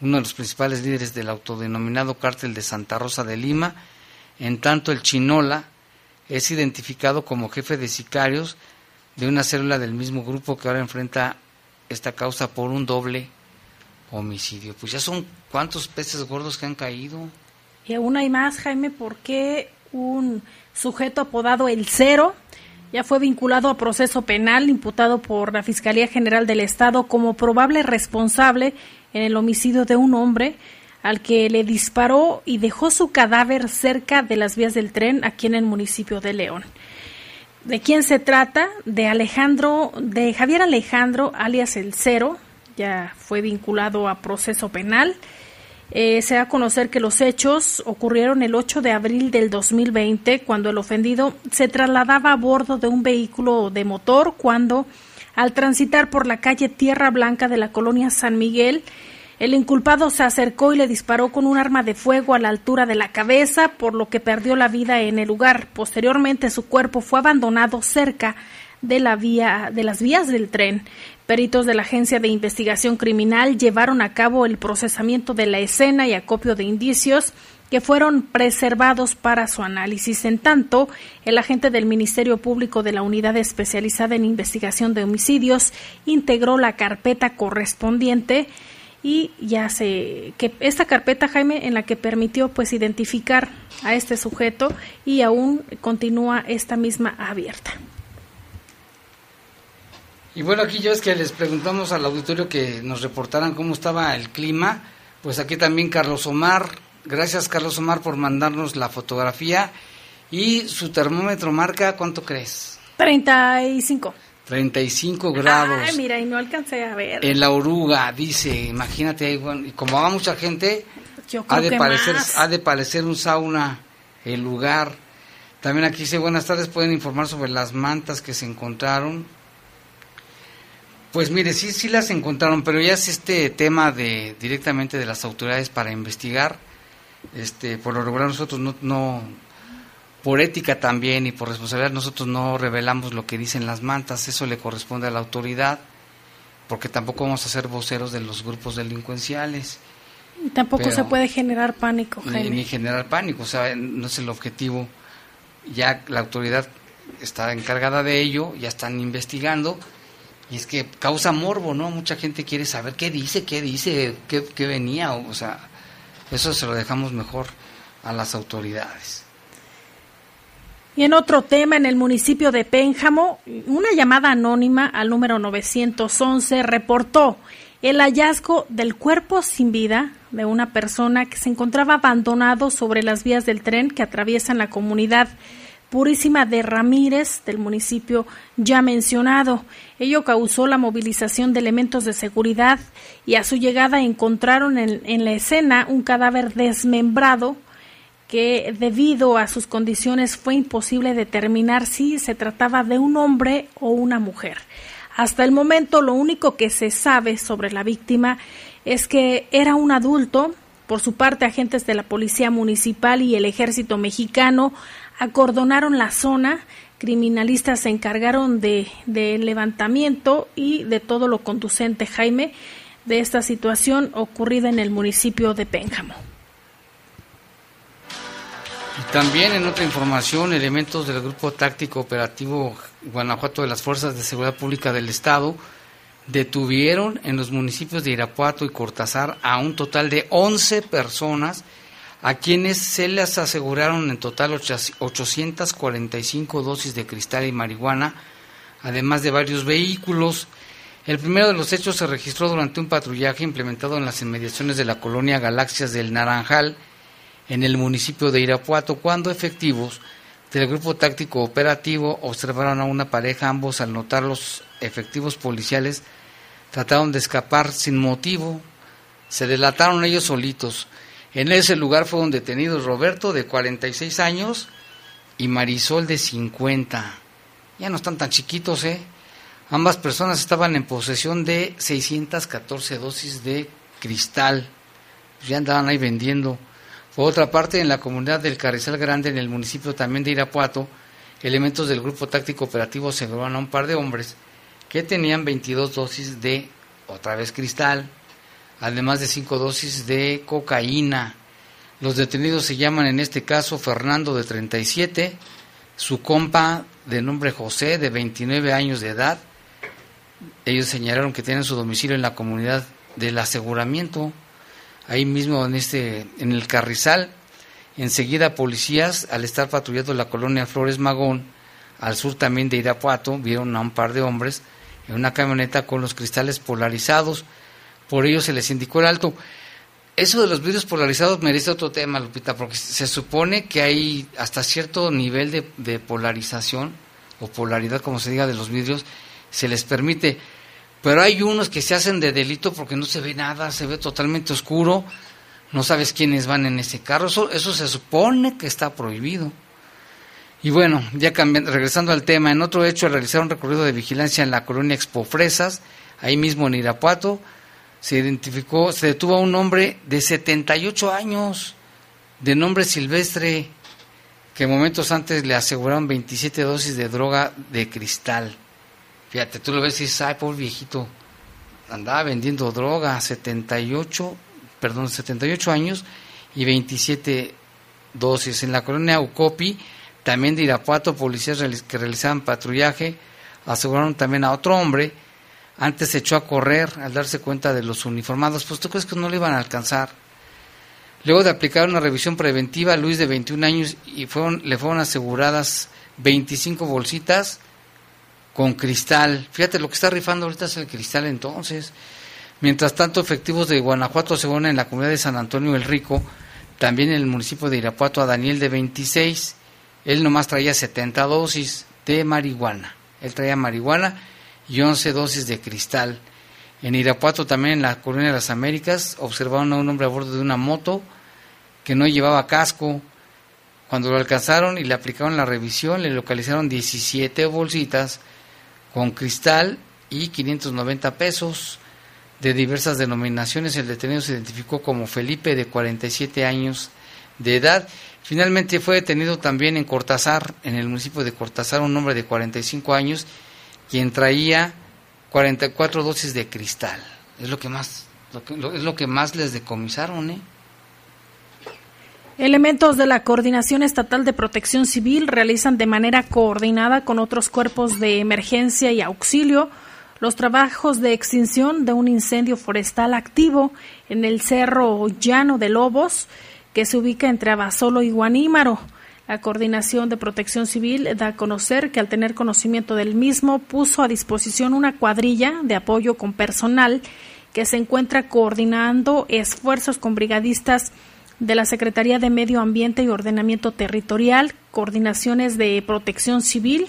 Speaker 4: uno de los principales líderes del autodenominado cártel de Santa Rosa de Lima, en tanto el Chinola es identificado como jefe de sicarios de una célula del mismo grupo que ahora enfrenta esta causa por un doble homicidio. Pues ya son cuántos peces gordos que han caído.
Speaker 5: Y aún hay más, Jaime, porque un sujeto apodado El Cero ya fue vinculado a proceso penal, imputado por la Fiscalía General del Estado como probable responsable en el homicidio de un hombre al que le disparó y dejó su cadáver cerca de las vías del tren aquí en el municipio de León. ¿De quién se trata? De Alejandro, de Javier Alejandro, alias El Cero, ya fue vinculado a proceso penal. Eh, se da a conocer que los hechos ocurrieron el 8 de abril del 2020, cuando el ofendido se trasladaba a bordo de un vehículo de motor, cuando al transitar por la calle Tierra Blanca de la colonia San Miguel, el inculpado se acercó y le disparó con un arma de fuego a la altura de la cabeza, por lo que perdió la vida en el lugar. Posteriormente, su cuerpo fue abandonado cerca de la vía de las vías del tren. Peritos de la Agencia de Investigación Criminal llevaron a cabo el procesamiento de la escena y acopio de indicios que fueron preservados para su análisis. En tanto, el agente del Ministerio Público de la Unidad Especializada en Investigación de Homicidios integró la carpeta correspondiente y ya se que esta carpeta Jaime en la que permitió pues identificar a este sujeto y aún continúa esta misma abierta.
Speaker 4: Y bueno, aquí yo es que les preguntamos al auditorio que nos reportaran cómo estaba el clima. Pues aquí también Carlos Omar. Gracias Carlos Omar por mandarnos la fotografía. Y su termómetro marca, ¿cuánto crees?
Speaker 5: 35.
Speaker 4: 35 grados.
Speaker 5: Ay, mira, y no alcancé a ver.
Speaker 4: En la oruga, dice, imagínate, y como va mucha gente, ha, de parecer, ha de parecer un sauna el lugar. También aquí dice, buenas tardes, pueden informar sobre las mantas que se encontraron. Pues mire, sí, sí las encontraron, pero ya es este tema de directamente de las autoridades para investigar. Este, por lo regular nosotros no, no por ética también y por responsabilidad nosotros no revelamos lo que dicen las mantas, eso le corresponde a la autoridad, porque tampoco vamos a ser voceros de los grupos delincuenciales.
Speaker 5: Y tampoco se puede generar pánico,
Speaker 4: Ni, ni, generar pánico, o sea, no es el objetivo. Ya la autoridad está encargada de ello, ya están investigando, y es que causa morbo, ¿no? Mucha gente quiere saber qué dice, qué dice, qué, qué venía, o sea, eso se lo dejamos mejor a las autoridades.
Speaker 5: Y en otro tema, en el municipio de Pénjamo, una llamada anónima al número 911 reportó el hallazgo del cuerpo sin vida de una persona que se encontraba abandonado sobre las vías del tren que atraviesan la comunidad Purísima de Ramírez del municipio ya mencionado. Ello causó la movilización de elementos de seguridad y a su llegada encontraron en, en la escena un cadáver desmembrado que debido a sus condiciones fue imposible determinar si se trataba de un hombre o una mujer. Hasta el momento lo único que se sabe sobre la víctima es que era un adulto. Por su parte, agentes de la Policía Municipal y el Ejército Mexicano acordonaron la zona, criminalistas se encargaron de, de levantamiento y de todo lo conducente, Jaime, de esta situación ocurrida en el municipio de Pénjamo.
Speaker 4: También en otra información, elementos del Grupo Táctico Operativo Guanajuato de las Fuerzas de Seguridad Pública del Estado detuvieron en los municipios de Irapuato y Cortázar a un total de 11 personas a quienes se les aseguraron en total 845 dosis de cristal y marihuana, además de varios vehículos. El primero de los hechos se registró durante un patrullaje implementado en las inmediaciones de la colonia Galaxias del Naranjal, en el municipio de Irapuato, cuando efectivos del Grupo Táctico Operativo observaron a una pareja, ambos al notar los efectivos policiales trataron de escapar sin motivo, se delataron ellos solitos. En ese lugar fueron detenidos Roberto de 46 años y Marisol de 50. Ya no están tan chiquitos, ¿eh? Ambas personas estaban en posesión de 614 dosis de cristal. Ya andaban ahí vendiendo. Por otra parte, en la comunidad del Carrizal Grande, en el municipio también de Irapuato, elementos del Grupo Táctico Operativo aseguraron a un par de hombres que tenían 22 dosis de, otra vez cristal, además de 5 dosis de cocaína. Los detenidos se llaman en este caso Fernando de 37, su compa de nombre José de 29 años de edad. Ellos señalaron que tienen su domicilio en la comunidad del aseguramiento ahí mismo en este en el Carrizal Enseguida policías, al estar patrullando la colonia Flores Magón, al sur también de Irapuato, vieron a un par de hombres en una camioneta con los cristales polarizados. Por ello se les indicó el alto. Eso de los vidrios polarizados merece otro tema, Lupita, porque se supone que hay hasta cierto nivel de, polarización o polaridad, como se diga, de los vidrios, se les permite. Pero hay unos que se hacen de delito porque no se ve nada, se ve totalmente oscuro no sabes quiénes van en ese carro, eso, eso se supone que está prohibido. Y bueno, ya cambiando, regresando al tema, en otro hecho, al realizar un recorrido de vigilancia en la colonia Expo Fresas, ahí mismo en Irapuato, se identificó, se detuvo a un hombre de 78 años, de nombre silvestre, que momentos antes le aseguraron 27 dosis de droga de cristal. Fíjate, tú lo ves y dices, ay, pobre viejito, andaba vendiendo droga, 78 perdón, 78 años y 27 dosis. En la colonia Ucopi, también de Irapuato, policías que realizaban patrullaje aseguraron también a otro hombre. Antes se echó a correr al darse cuenta de los uniformados, pues tú crees que no le iban a alcanzar. Luego de aplicar una revisión preventiva, Luis de 21 años y fueron, le fueron aseguradas 25 bolsitas con cristal. Fíjate, lo que está rifando ahorita es el cristal entonces. Mientras tanto, efectivos de Guanajuato aseguran en la comunidad de San Antonio el Rico, también en el municipio de Irapuato, a Daniel de 26. Él nomás traía 70 dosis de marihuana. Él traía marihuana y 11 dosis de cristal. En Irapuato, también en la colonia de las Américas, observaron a un hombre a bordo de una moto que no llevaba casco. Cuando lo alcanzaron y le aplicaron la revisión, le localizaron 17 bolsitas con cristal y 590 pesos de diversas denominaciones. El detenido se identificó como Felipe, de 47 años de edad. Finalmente fue detenido también en Cortázar, en el municipio de Cortázar, un hombre de 45 años, quien traía 44 dosis de cristal. Es lo que más, es lo que más les decomisaron, ¿eh?
Speaker 5: Elementos de la Coordinación Estatal de Protección Civil realizan de manera coordinada con otros cuerpos de emergencia y auxilio los trabajos de extinción de un incendio forestal activo en el Cerro Llano de Lobos, que se ubica entre Abasolo y Guanímaro. La Coordinación de Protección Civil da a conocer que al tener conocimiento del mismo puso a disposición una cuadrilla de apoyo con personal que se encuentra coordinando esfuerzos con brigadistas de la Secretaría de Medio Ambiente y Ordenamiento Territorial, coordinaciones de protección civil,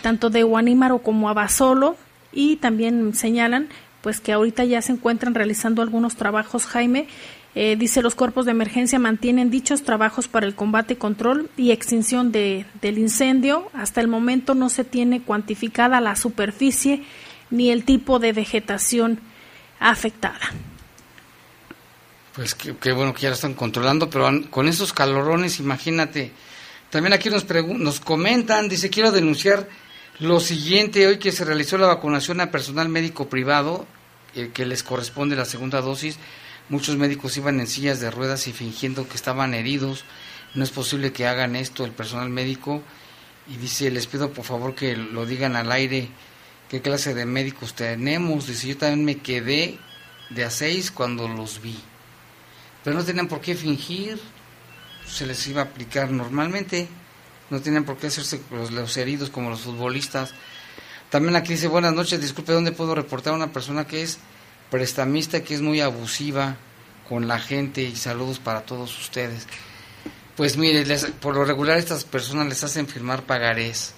Speaker 5: tanto de Guanímaro como Abasolo, y también señalan pues que ahorita ya se encuentran realizando algunos trabajos, Jaime. Eh, dice los cuerpos de emergencia mantienen dichos trabajos para el combate, control y extinción de, del incendio. Hasta el momento no se tiene cuantificada la superficie ni el tipo de vegetación afectada.
Speaker 4: Pues qué, bueno que ya lo están controlando, pero con esos calorones, imagínate. También aquí nos, nos comentan, dice, quiero denunciar lo siguiente, hoy que se realizó la vacunación a personal médico privado, el que les corresponde la segunda dosis, muchos médicos iban en sillas de ruedas y fingiendo que estaban heridos. No es posible que hagan esto el personal médico. Y dice, les pido por favor que lo digan al aire, qué clase de médicos tenemos. Dice, yo también me quedé de a seis cuando los vi. Pero no tenían por qué fingir, se les iba a aplicar normalmente no tienen por qué hacerse los, heridos como los futbolistas. También aquí dice, buenas noches, disculpe, ¿dónde puedo reportar a una persona que es prestamista, que es muy abusiva con la gente y saludos para todos ustedes? Pues mire, por lo regular estas personas les hacen firmar pagarés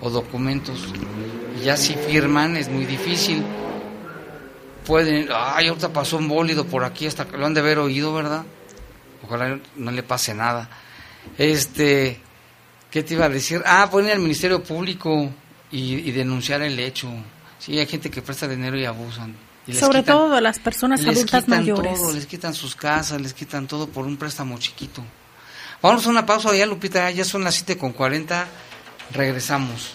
Speaker 4: o documentos. Y ya si firman es muy difícil. Pueden, ay, ahorita pasó un bólido por aquí, hasta que lo han de haber oído, ¿verdad? Ojalá no le pase nada. Este, ¿Qué te iba a decir? Ah, poner al Ministerio Público y, denunciar el hecho. Sí, hay gente que presta dinero y abusan.
Speaker 5: Sobre todo a las personas adultas mayores.
Speaker 4: Todo, les quitan sus casas, les quitan todo por un préstamo chiquito. Vamos a una pausa ya, Lupita, ya son las 7 con 40. Regresamos.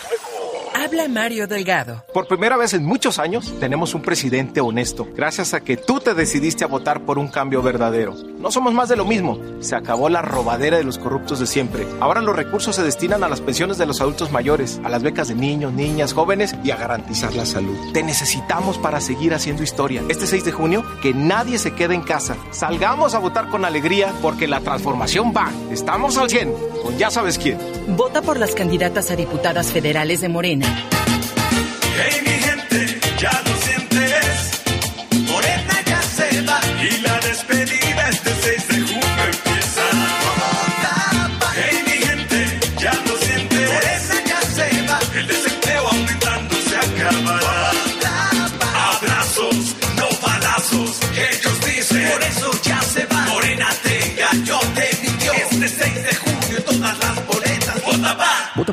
Speaker 18: Habla Mario Delgado.
Speaker 19: Por primera vez en muchos años tenemos un presidente honesto, gracias a que tú te decidiste a votar por un cambio verdadero. No somos más de lo mismo. Se acabó la robadera de los corruptos de siempre. Ahora los recursos se destinan a las pensiones de los adultos mayores, a las becas de niños, niñas, jóvenes y a garantizar la salud. Te necesitamos para seguir haciendo historia. Este 6 de junio, que nadie se quede en casa. Salgamos a votar con alegría porque la transformación va. Estamos al 100, con ya sabes quién.
Speaker 18: Vota por las candidatas a diputadas federales de Morena.
Speaker 20: Hey,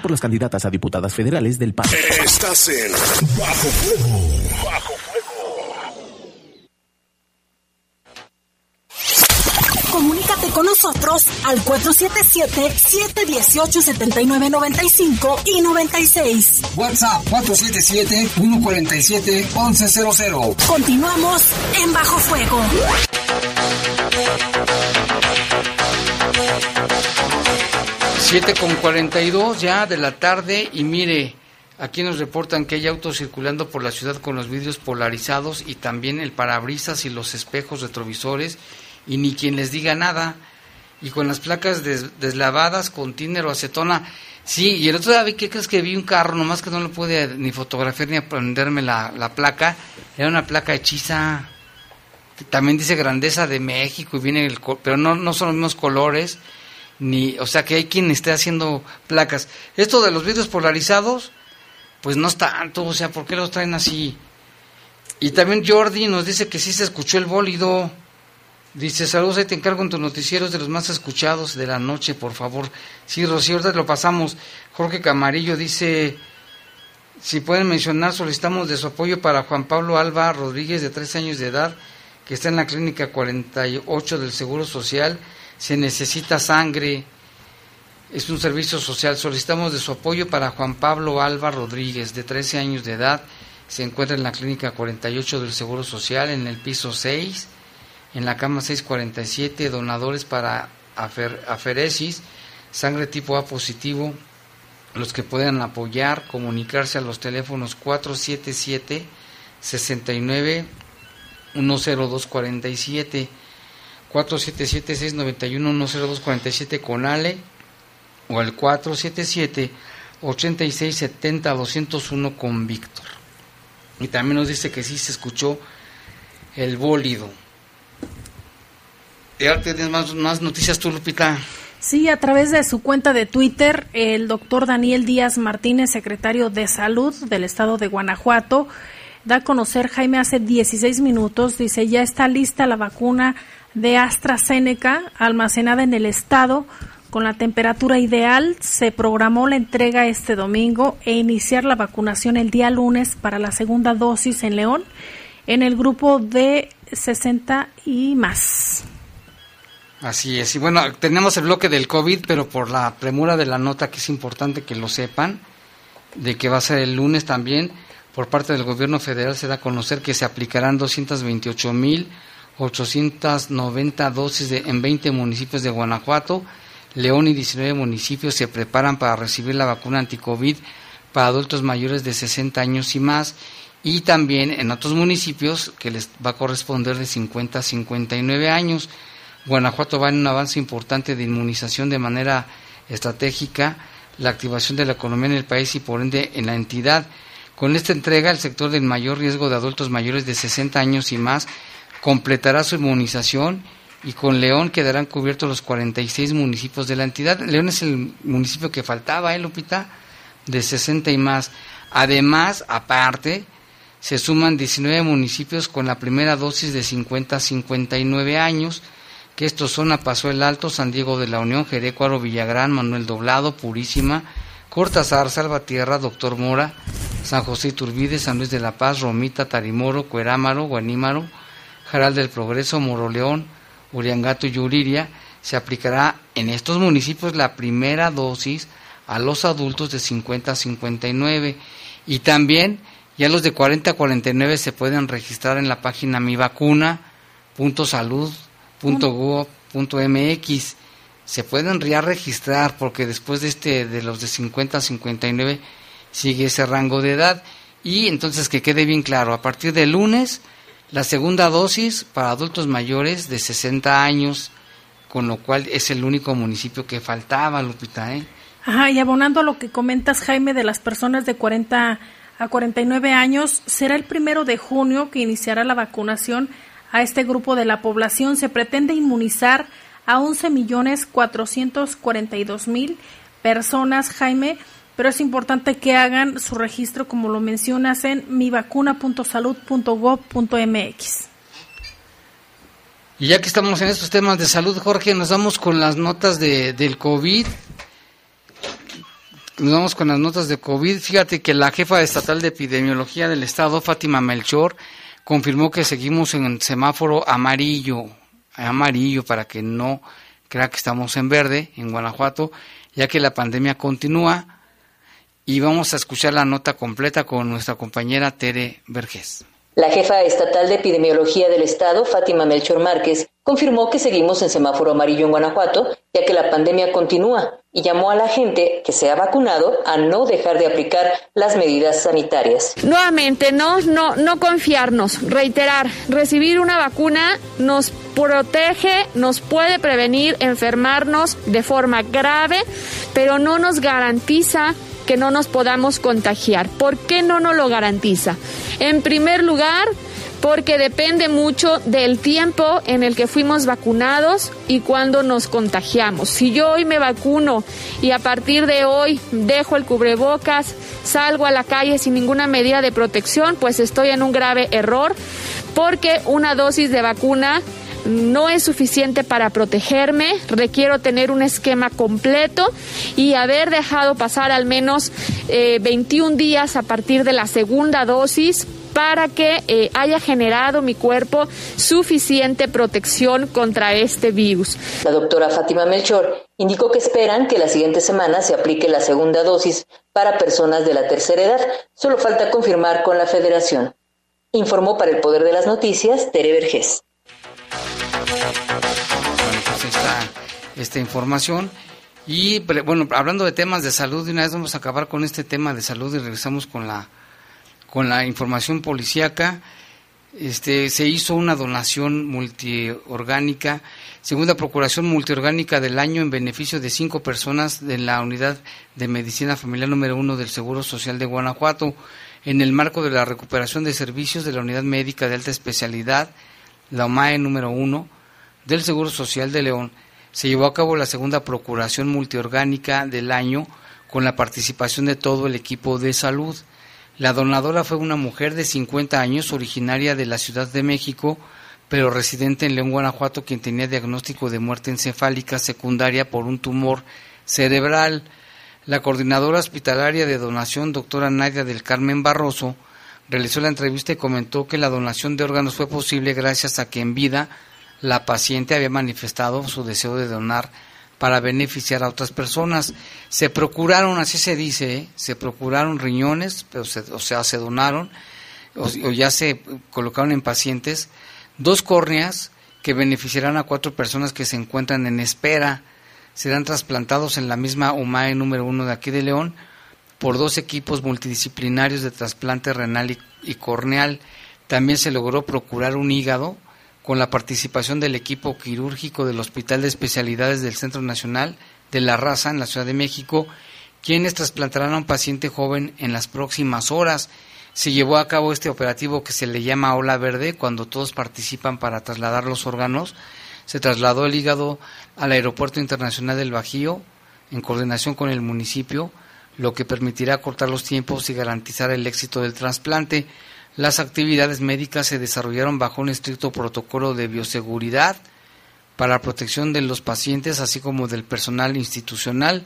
Speaker 20: por las
Speaker 21: candidatas a diputadas federales del PAN.
Speaker 6: Estás en Bajo Fuego. Bajo
Speaker 2: Comunícate con nosotros al 477-718-7995 y 96.
Speaker 1: WhatsApp 477-147-1100.
Speaker 2: Continuamos en Bajo Fuego.
Speaker 4: Siete con 42 ya de la tarde y mire, aquí nos reportan que hay autos circulando por la ciudad con los vidrios polarizados y también el parabrisas y los espejos retrovisores y ni quien les diga nada y con las placas des- deslavadas con tiner o acetona. Sí, y el otro día vi que crees que vi un carro, nomás que no lo pude ni fotografiar ni aprenderme la, la placa, era una placa hechiza. También dice grandeza de México y viene el, pero no, no son los mismos colores ni, o sea que hay quien esté haciendo placas. Esto de los vidrios polarizados, pues no es tanto, o sea, ¿por qué los traen así? Y también Jordi nos dice que sí se escuchó el bólido. Dice, saludos, ahí te encargo en tus noticieros de los más escuchados de la noche, por favor. Sí, Rocío, ahorita lo pasamos. Jorge Camarillo dice, si pueden mencionar, solicitamos de su apoyo para Juan Pablo Alba Rodríguez, de 13 años de edad, que está en la clínica 48 del Seguro Social. Se necesita sangre. Es un servicio social. Solicitamos de su apoyo para Juan Pablo Alba Rodríguez, de 13 años de edad. Se encuentra en la clínica 48 del Seguro Social, en el piso 6, en la cama 647. Donadores para afer- aferesis, sangre tipo A positivo. Los que puedan apoyar, comunicarse a los teléfonos 477 69 10247 477-691-10247 con Ale o al 477-8670-201 con Víctor. Y también nos dice que sí se escuchó el bólido. Y ahora tienes más, más noticias tú, Lupita.
Speaker 5: Sí, a través de su cuenta de Twitter, el doctor Daniel Díaz Martínez, secretario de Salud del estado de Guanajuato, da a conocer, Jaime, hace 16 minutos, dice, ya está lista la vacuna de AstraZeneca almacenada en el estado con la temperatura ideal. Se programó la entrega este domingo e iniciar la vacunación el día lunes para la segunda dosis en León en el grupo de 60 y más.
Speaker 4: Así es. Y bueno, tenemos el bloque del COVID, pero por la premura de la nota, que es importante que lo sepan, de que va a ser el lunes también, por parte del gobierno federal se da a conocer que se aplicarán 228.890 dosis de, en 20 municipios de Guanajuato. León y 19 municipios se preparan para recibir la vacuna anticovid para adultos mayores de 60 años y más. Y también en otros municipios que les va a corresponder de 50 a 59 años. Guanajuato va en un avance importante de inmunización de manera estratégica, la activación de la economía en el país y por ende en la entidad. Con esta entrega, el sector del mayor riesgo de adultos mayores de 60 años y más completará su inmunización y con León quedarán cubiertos los 46 municipios de la entidad. León es el municipio que faltaba, ¿eh, Lupita? De 60 y más. Además, aparte, se suman 19 municipios con la primera dosis de 50 a 59 años, que estos son Apaso el Alto, San Diego de la Unión, Jerecuaro, Villagrán, Manuel Doblado, Purísima, Cortázar, Salvatierra, Doctor Mora, San José Iturbide, San Luis de la Paz, Romita, Tarimoro, Cuerámaro, Guanímaro, Jaral del Progreso, Moroleón, Uriangato y Yuriria. Se aplicará en estos municipios la primera dosis a los adultos de 50 a 59 Y también ya los de 40 a 49 se pueden registrar en la página mivacuna.salud.gov.mx. Se pueden ya registrar porque después de este de los de 50 a 59 sigue ese rango de edad y entonces que quede bien claro, a partir de lunes la segunda dosis para adultos mayores de 60 años, con lo cual es el único municipio que faltaba, Lupita, ¿eh?
Speaker 5: Ajá, y abonando a lo que comentas, Jaime, de las personas de 40 a 49 años, será el primero de junio que iniciará la vacunación a este grupo de la población. Se pretende inmunizar a 11 millones 442 mil personas, Jaime, pero es importante que hagan su registro, como lo mencionas, en mivacuna.salud.gov.mx.
Speaker 4: Y ya que estamos en estos temas de salud, Jorge, nos vamos con las notas de, del COVID. Nos vamos con las notas de COVID. Fíjate que la jefa estatal de epidemiología del estado, Fátima Melchor, confirmó que seguimos en semáforo amarillo, amarillo para que no crea que estamos en verde en Guanajuato, ya que la pandemia continúa. Y vamos a escuchar la nota completa con nuestra compañera Tere Vergés.
Speaker 22: La jefa estatal de epidemiología del estado, Fátima Melchor Márquez, confirmó que seguimos en semáforo amarillo en Guanajuato, ya que la pandemia continúa, y llamó a la gente que se ha vacunado a no dejar de aplicar las medidas sanitarias.
Speaker 23: Nuevamente, no, no, no confiarnos, reiterar, recibir una vacuna nos protege, nos puede prevenir enfermarnos de forma grave, pero no nos garantiza que no nos podamos contagiar. ¿Por qué no nos lo garantiza? En primer lugar, porque depende mucho del tiempo en el que fuimos vacunados y cuando nos contagiamos. Si yo hoy me vacuno y a partir de hoy dejo el cubrebocas, salgo a la calle sin ninguna medida de protección, pues estoy en un grave error porque una dosis de vacuna no es suficiente para protegerme, requiero tener un esquema completo y haber dejado pasar al menos 21 eh, días a partir de la segunda dosis para que eh, haya generado mi cuerpo suficiente protección contra este virus.
Speaker 22: La doctora Fátima Melchor indicó que esperan que la siguiente semana se aplique la segunda dosis para personas de la tercera edad. Solo falta confirmar con la federación. Informó para el Poder de las Noticias Tere Vergés.
Speaker 4: Pues esta información. Y bueno, hablando de temas de salud, de una vez vamos a acabar con este tema de salud y regresamos con la con la información policíaca. Este, se hizo una donación multiorgánica, segunda procuración multiorgánica del año en beneficio de cinco personas de la unidad de medicina familiar número uno del Seguro Social de Guanajuato, en el marco de la recuperación de servicios de la unidad médica de alta especialidad, la OMAE número uno, del Seguro Social de León, se llevó a cabo la segunda procuración multiorgánica del año con la participación de todo el equipo de salud. La donadora fue una mujer de 50 años, originaria de la Ciudad de México, pero residente en León, Guanajuato, quien tenía diagnóstico de muerte encefálica secundaria por un tumor cerebral. La coordinadora hospitalaria de donación, doctora Nadia del Carmen Barroso, realizó la entrevista y comentó que la donación de órganos fue posible gracias a que en vida la paciente había manifestado su deseo de donar para beneficiar a otras personas. Se procuraron, así se dice, ¿eh? se procuraron riñones, o sea, se donaron, o, ya se colocaron en pacientes, dos córneas que beneficiarán a cuatro personas que se encuentran en espera. Serán trasplantados en la misma UMAE número uno de aquí de León por dos equipos multidisciplinarios de trasplante renal y corneal. También se logró procurar un hígado con la participación del equipo quirúrgico del Hospital de Especialidades del Centro Nacional de la Raza en la Ciudad de México, quienes trasplantarán a un paciente joven en las próximas horas. Se llevó a cabo este operativo que se le llama Ola Verde, cuando todos participan para trasladar los órganos. Se trasladó el hígado al Aeropuerto Internacional del Bajío, en coordinación con el municipio, lo que permitirá cortar los tiempos y garantizar el éxito del trasplante. Las actividades médicas se desarrollaron bajo un estricto protocolo de bioseguridad para la protección de los pacientes, así como del personal institucional.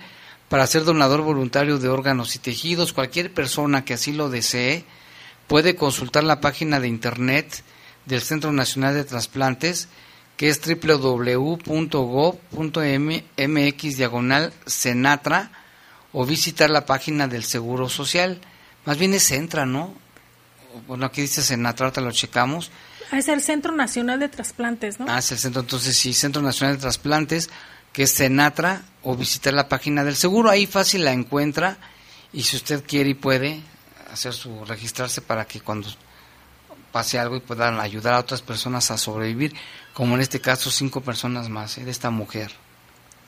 Speaker 4: Para ser donador voluntario de órganos y tejidos, cualquier persona que así lo desee puede consultar la página de internet del Centro Nacional de Trasplantes, que es www.gov.mx diagonal Senatra, o visitar la página del Seguro Social Más bien es Centra, ¿no? Bueno, aquí dice Senatra, ahorita lo checamos.
Speaker 5: Ah, Es el Centro Nacional de Trasplantes, ¿no?
Speaker 4: Ah, es el centro, entonces sí, Centro Nacional de Trasplantes, que es Senatra, o visitar la página del seguro, ahí fácil la encuentra, y si usted quiere y puede, hacer su, registrarse para que cuando pase algo y puedan ayudar a otras personas a sobrevivir, como en este caso cinco personas más, ¿eh? de esta mujer.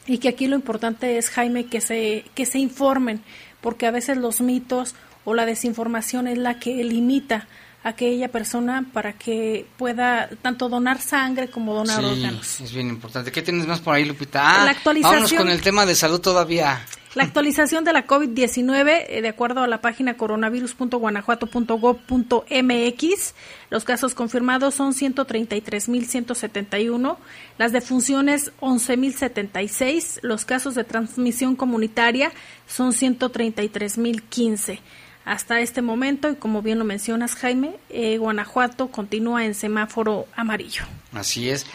Speaker 5: Y que aquí lo importante es, Jaime, que se, que se informen, porque a veces los mitos o la desinformación es la que limita a aquella persona para que pueda tanto donar sangre como donar
Speaker 4: Sí,
Speaker 5: órganos.
Speaker 4: es bien importante. ¿Qué tienes más por ahí, Lupita? Ah,
Speaker 5: La actualización.
Speaker 4: vámonos con el tema de salud todavía.
Speaker 5: La actualización de la COVID-19, eh, de acuerdo a la página coronavirus.guanajuato.gov.mx, los casos confirmados son 133.171, las defunciones 11.076, los casos de transmisión comunitaria son 133.015. Hasta este momento, y como bien lo mencionas, Jaime, eh, Guanajuato continúa en semáforo amarillo.
Speaker 4: Así es,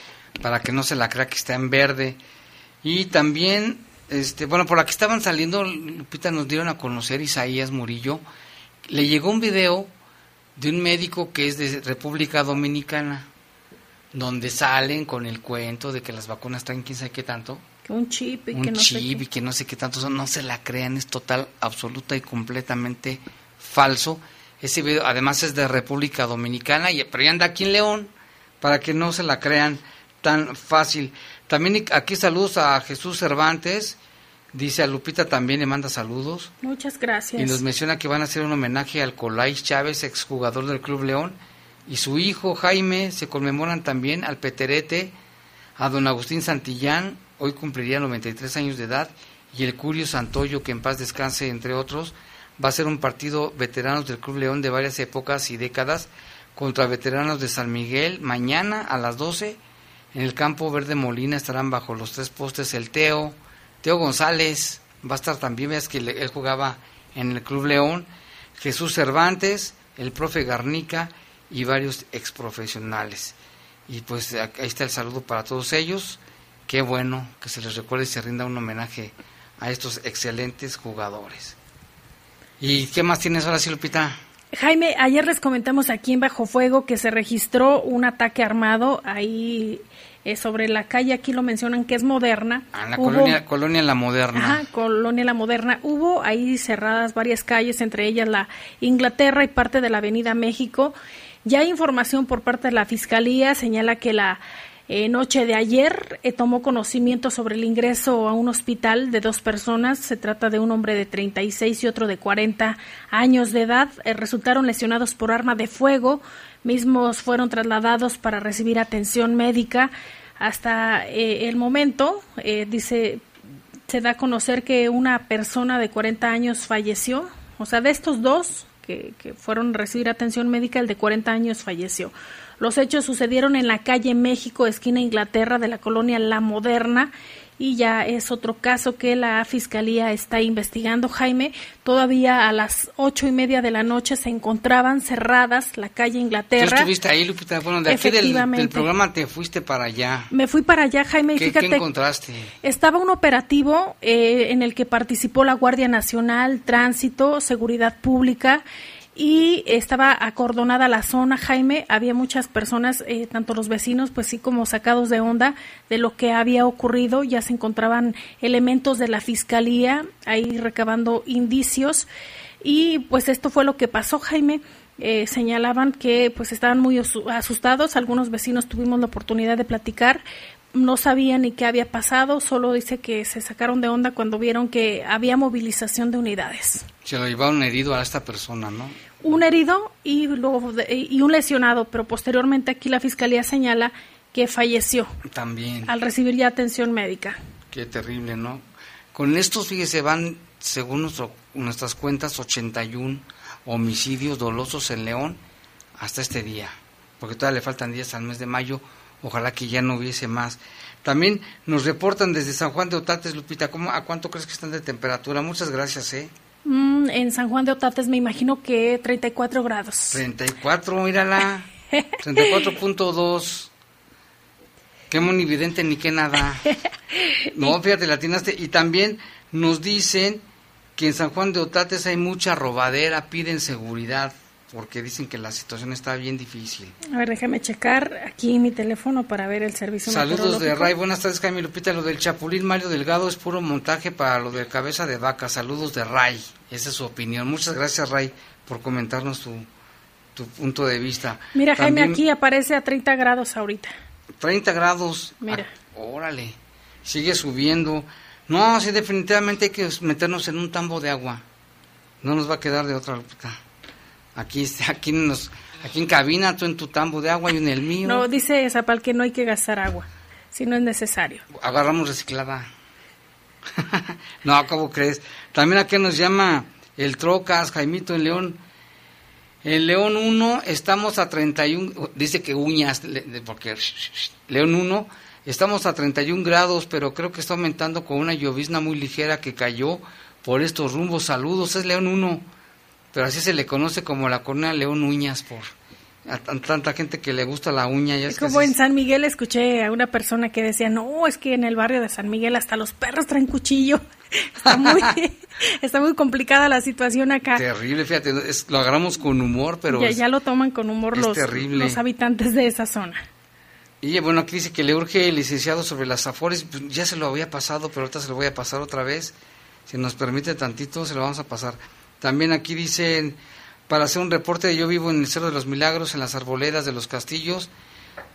Speaker 4: para que no se la crea que está en verde. Y también, este, bueno, por la que estaban saliendo, Lupita nos dieron a conocer Isaías Murillo. Le llegó un video de un médico que es de República Dominicana, donde salen con el cuento de que las vacunas traen quién sabe qué tanto.
Speaker 5: Que un chip y
Speaker 4: un
Speaker 5: que no sé
Speaker 4: chip
Speaker 5: qué.
Speaker 4: y que no sé qué tanto son, no se la crean, es total, absoluta y completamente falso. Ese video además es de República Dominicana, y, pero ya anda aquí en León, para que no se la crean tan fácil. También aquí saludos a Jesús Cervantes, dice a Lupita también le manda saludos.
Speaker 5: Muchas gracias.
Speaker 4: Y nos menciona que van a hacer un homenaje al Colais Chávez, exjugador del Club León, y su hijo Jaime. Se conmemoran también al Peterete, a don Agustín Santillán, hoy cumpliría 93 años de edad, y el Curio Santoyo, que en paz descanse, entre otros. Va a ser un partido veteranos del Club León de varias épocas y décadas contra veteranos de San Miguel mañana a las 12. En el campo Verde Molina estarán bajo los tres postes el Teo, Teo González, va a estar también, ves que él jugaba en el Club León, Jesús Cervantes, el profe Garnica y varios exprofesionales. Y pues ahí está el saludo para todos ellos. Qué bueno que se les recuerde y se rinda un homenaje a estos excelentes jugadores. ¿Y qué más tienes ahora, sí, Lupita?
Speaker 5: Jaime, ayer les comentamos aquí en Bajo Fuego que se registró un ataque armado ahí eh, sobre la calle, aquí lo mencionan que es moderna.
Speaker 4: Ah, la
Speaker 5: Hubo-
Speaker 4: colonia, colonia La Moderna.
Speaker 5: Ajá, Colonia La Moderna. Hubo ahí cerradas varias calles, entre ellas la Inglaterra y parte de la Avenida México. Ya hay información por parte de la Fiscalía, señala que la eh, noche de ayer eh, tomó conocimiento sobre el ingreso a un hospital de dos personas. Se trata de un hombre de 36 y otro de 40 años de edad. Eh, resultaron lesionados por arma de fuego. Mismos fueron trasladados para recibir atención médica. Hasta el momento, dice se da a conocer que una persona de 40 años falleció. O sea, de estos dos que, que fueron a recibir atención médica, el de 40 años falleció. Los hechos sucedieron en la calle México, esquina Inglaterra, de la colonia La Moderna, y ya es otro caso que la Fiscalía está investigando. Jaime, todavía a las ocho y media de la noche se encontraban cerradas la calle
Speaker 4: ¿Tú
Speaker 5: Inglaterra.
Speaker 4: estuviste ahí, Lupita? Bueno, de aquí del, programa te fuiste para allá.
Speaker 5: Me fui para allá, Jaime, y
Speaker 4: ¿Qué,
Speaker 5: fíjate
Speaker 4: qué encontraste?
Speaker 5: Estaba un operativo eh, en el que participó la Guardia Nacional, Tránsito, Seguridad Pública y estaba acordonada la zona, Jaime. Había muchas personas, eh, tanto los vecinos, pues sí, como sacados de onda de lo que había ocurrido. Ya se encontraban elementos de la fiscalía ahí recabando indicios y pues esto fue lo que pasó, Jaime. Eh, señalaban que pues estaban muy asu- asustados. Algunos vecinos tuvimos la oportunidad de platicar no sabían ni qué había pasado, solo dice que se sacaron de onda cuando vieron que había movilización de unidades.
Speaker 4: Se lo llevaron herido a esta persona, ¿no?
Speaker 5: Un herido y luego de- y un lesionado, pero posteriormente aquí la fiscalía señala que falleció
Speaker 4: También.
Speaker 5: al recibir ya atención médica.
Speaker 4: Qué terrible, ¿no? Con estos, fíjese, van, según nuestro, nuestras cuentas, 81 homicidios dolosos en León hasta este día. Porque todavía le faltan días al mes de mayo. Ojalá que ya no hubiese más. También nos reportan desde San Juan de Otates, Lupita, ¿cómo, ¿a cuánto crees que están de temperatura? Muchas gracias, ¿eh?
Speaker 5: Mm, en San Juan de Otates me imagino que 34 grados.
Speaker 4: 34, mírala. 34.2. Qué monividente ni qué nada. No, fíjate, la atinaste. Y también nos dicen que en San Juan de Otates hay mucha robadera, piden seguridad, porque dicen que la situación está bien difícil.
Speaker 5: A ver, déjame checar aquí mi teléfono para ver el servicio
Speaker 4: Saludos de. Ray, buenas tardes Jaime Lupita, lo del Chapulín Mario Delgado es puro montaje para lo de cabeza de vaca, saludos de Ray, esa es su opinión. Muchas gracias Ray por comentarnos tu, tu punto de vista.
Speaker 5: Mira, Jaime, aquí aparece a 30 grados ahorita.
Speaker 4: 30 grados,
Speaker 5: Mira.
Speaker 4: Ah, órale, sigue subiendo. No, sí, definitivamente hay que meternos en un tambo de agua. No nos va a quedar de otra. Lupita. Aquí, aquí, nos, aquí en cabina, tú en tu tambo de agua y en el mío.
Speaker 5: No, dice Zapal que no hay que gastar agua, si no es necesario.
Speaker 4: Agarramos reciclada. no, ¿cómo crees? También aquí nos llama el Trocas, Jaimito en León. En León 1 estamos a 31, dice que uñas, porque León 1 estamos a 31 grados, pero creo que está aumentando con una llovizna muy ligera que cayó por estos rumbos. Saludos, es León 1, pero así se le conoce como la colonia León Uñas por a tan- tanta gente que le gusta la uña. Ya es
Speaker 5: Como en San Miguel escuché a una persona que decía, no, es que en el barrio de San Miguel hasta los perros traen cuchillo. Está muy, está muy complicada la situación acá.
Speaker 4: Terrible, fíjate, es- lo agarramos con humor, pero...
Speaker 5: ya,
Speaker 4: es-
Speaker 5: ya lo toman con humor los,
Speaker 4: terrible.
Speaker 5: los habitantes de esa zona.
Speaker 4: Y bueno, aquí dice que le urge el licenciado sobre las afores, pues, ya se lo había pasado, pero ahorita se lo voy a pasar otra vez. Si nos permite tantito, se lo vamos a pasar. También aquí dicen, para hacer un reporte, yo vivo en el Cerro de los Milagros, en las arboledas de los castillos.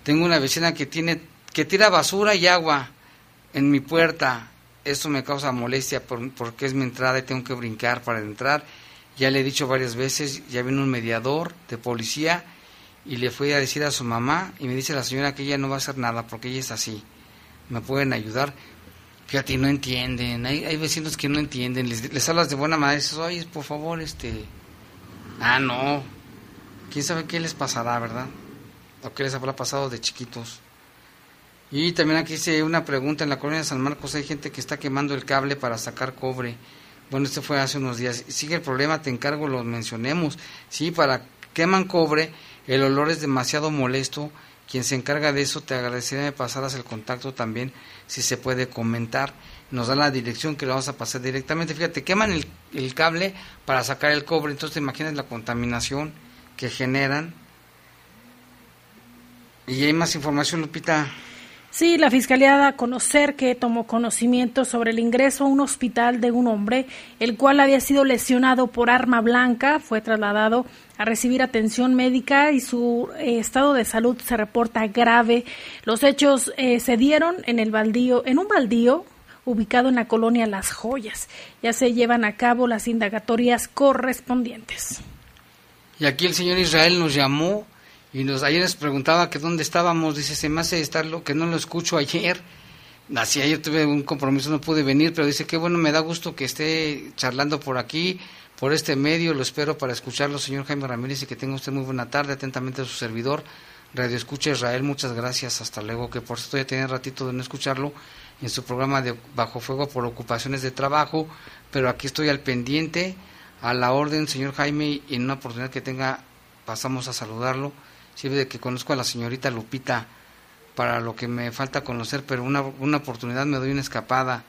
Speaker 4: Tengo una vecina que tiene que tira basura y agua en mi puerta. Eso me causa molestia por- porque es mi entrada y tengo que brincar para entrar. Ya le he dicho varias veces, ya vino un mediador de policía y le fui a decir a su mamá y me dice la señora que ella no va a hacer nada porque ella es así. Me pueden ayudar. Fíjate, no entienden. Hay, hay vecinos que no entienden. Les, les hablas de buena y dices, oye, por favor, este... Ah, no. ¿Quién sabe qué les pasará, verdad? O qué les habrá pasado de chiquitos. Y también aquí hice una pregunta. En la colonia de San Marcos hay gente que está quemando el cable para sacar cobre. Bueno, este fue hace unos días. Sigue el problema, te encargo, lo mencionemos. Sí, para queman cobre, el olor es demasiado molesto. Quien se encarga de eso, te agradecería me pasaras el contacto también, si se puede comentar. Nos da la dirección que lo vamos a pasar directamente. Fíjate, queman el, el cable para sacar el cobre. Entonces, te imaginas la contaminación que generan. Y hay más información, Lupita.
Speaker 5: Sí, la Fiscalía da a conocer que tomó conocimiento sobre el ingreso a un hospital de un hombre, el cual había sido lesionado por arma blanca, fue trasladado a recibir atención médica y su eh, estado de salud se reporta grave. Los hechos eh, se dieron en el baldío, en un baldío ubicado en la colonia Las Joyas. Ya se llevan a cabo las indagatorias correspondientes.
Speaker 4: Y aquí el señor Israel nos llamó y nos ayer nos preguntaba que dónde estábamos. Dice, se me hace estar lo que no lo escucho ayer. Así ayer tuve un compromiso, no pude venir, pero dice que bueno, me da gusto que esté charlando por aquí, por este medio. Lo espero para escucharlo, señor Jaime Ramírez, y que tenga usted muy buena tarde. Atentamente a su servidor, Radio Escucha Israel. Muchas gracias. Hasta luego. Que por cierto ya tenía ratito de no escucharlo en su programa de Bajo Fuego por ocupaciones de trabajo, pero aquí estoy al pendiente, a la orden, señor Jaime, y en una oportunidad que tenga pasamos a saludarlo. Sirve de que conozco a la señorita Lupita para lo que me falta conocer, pero una, una oportunidad me doy una escapada.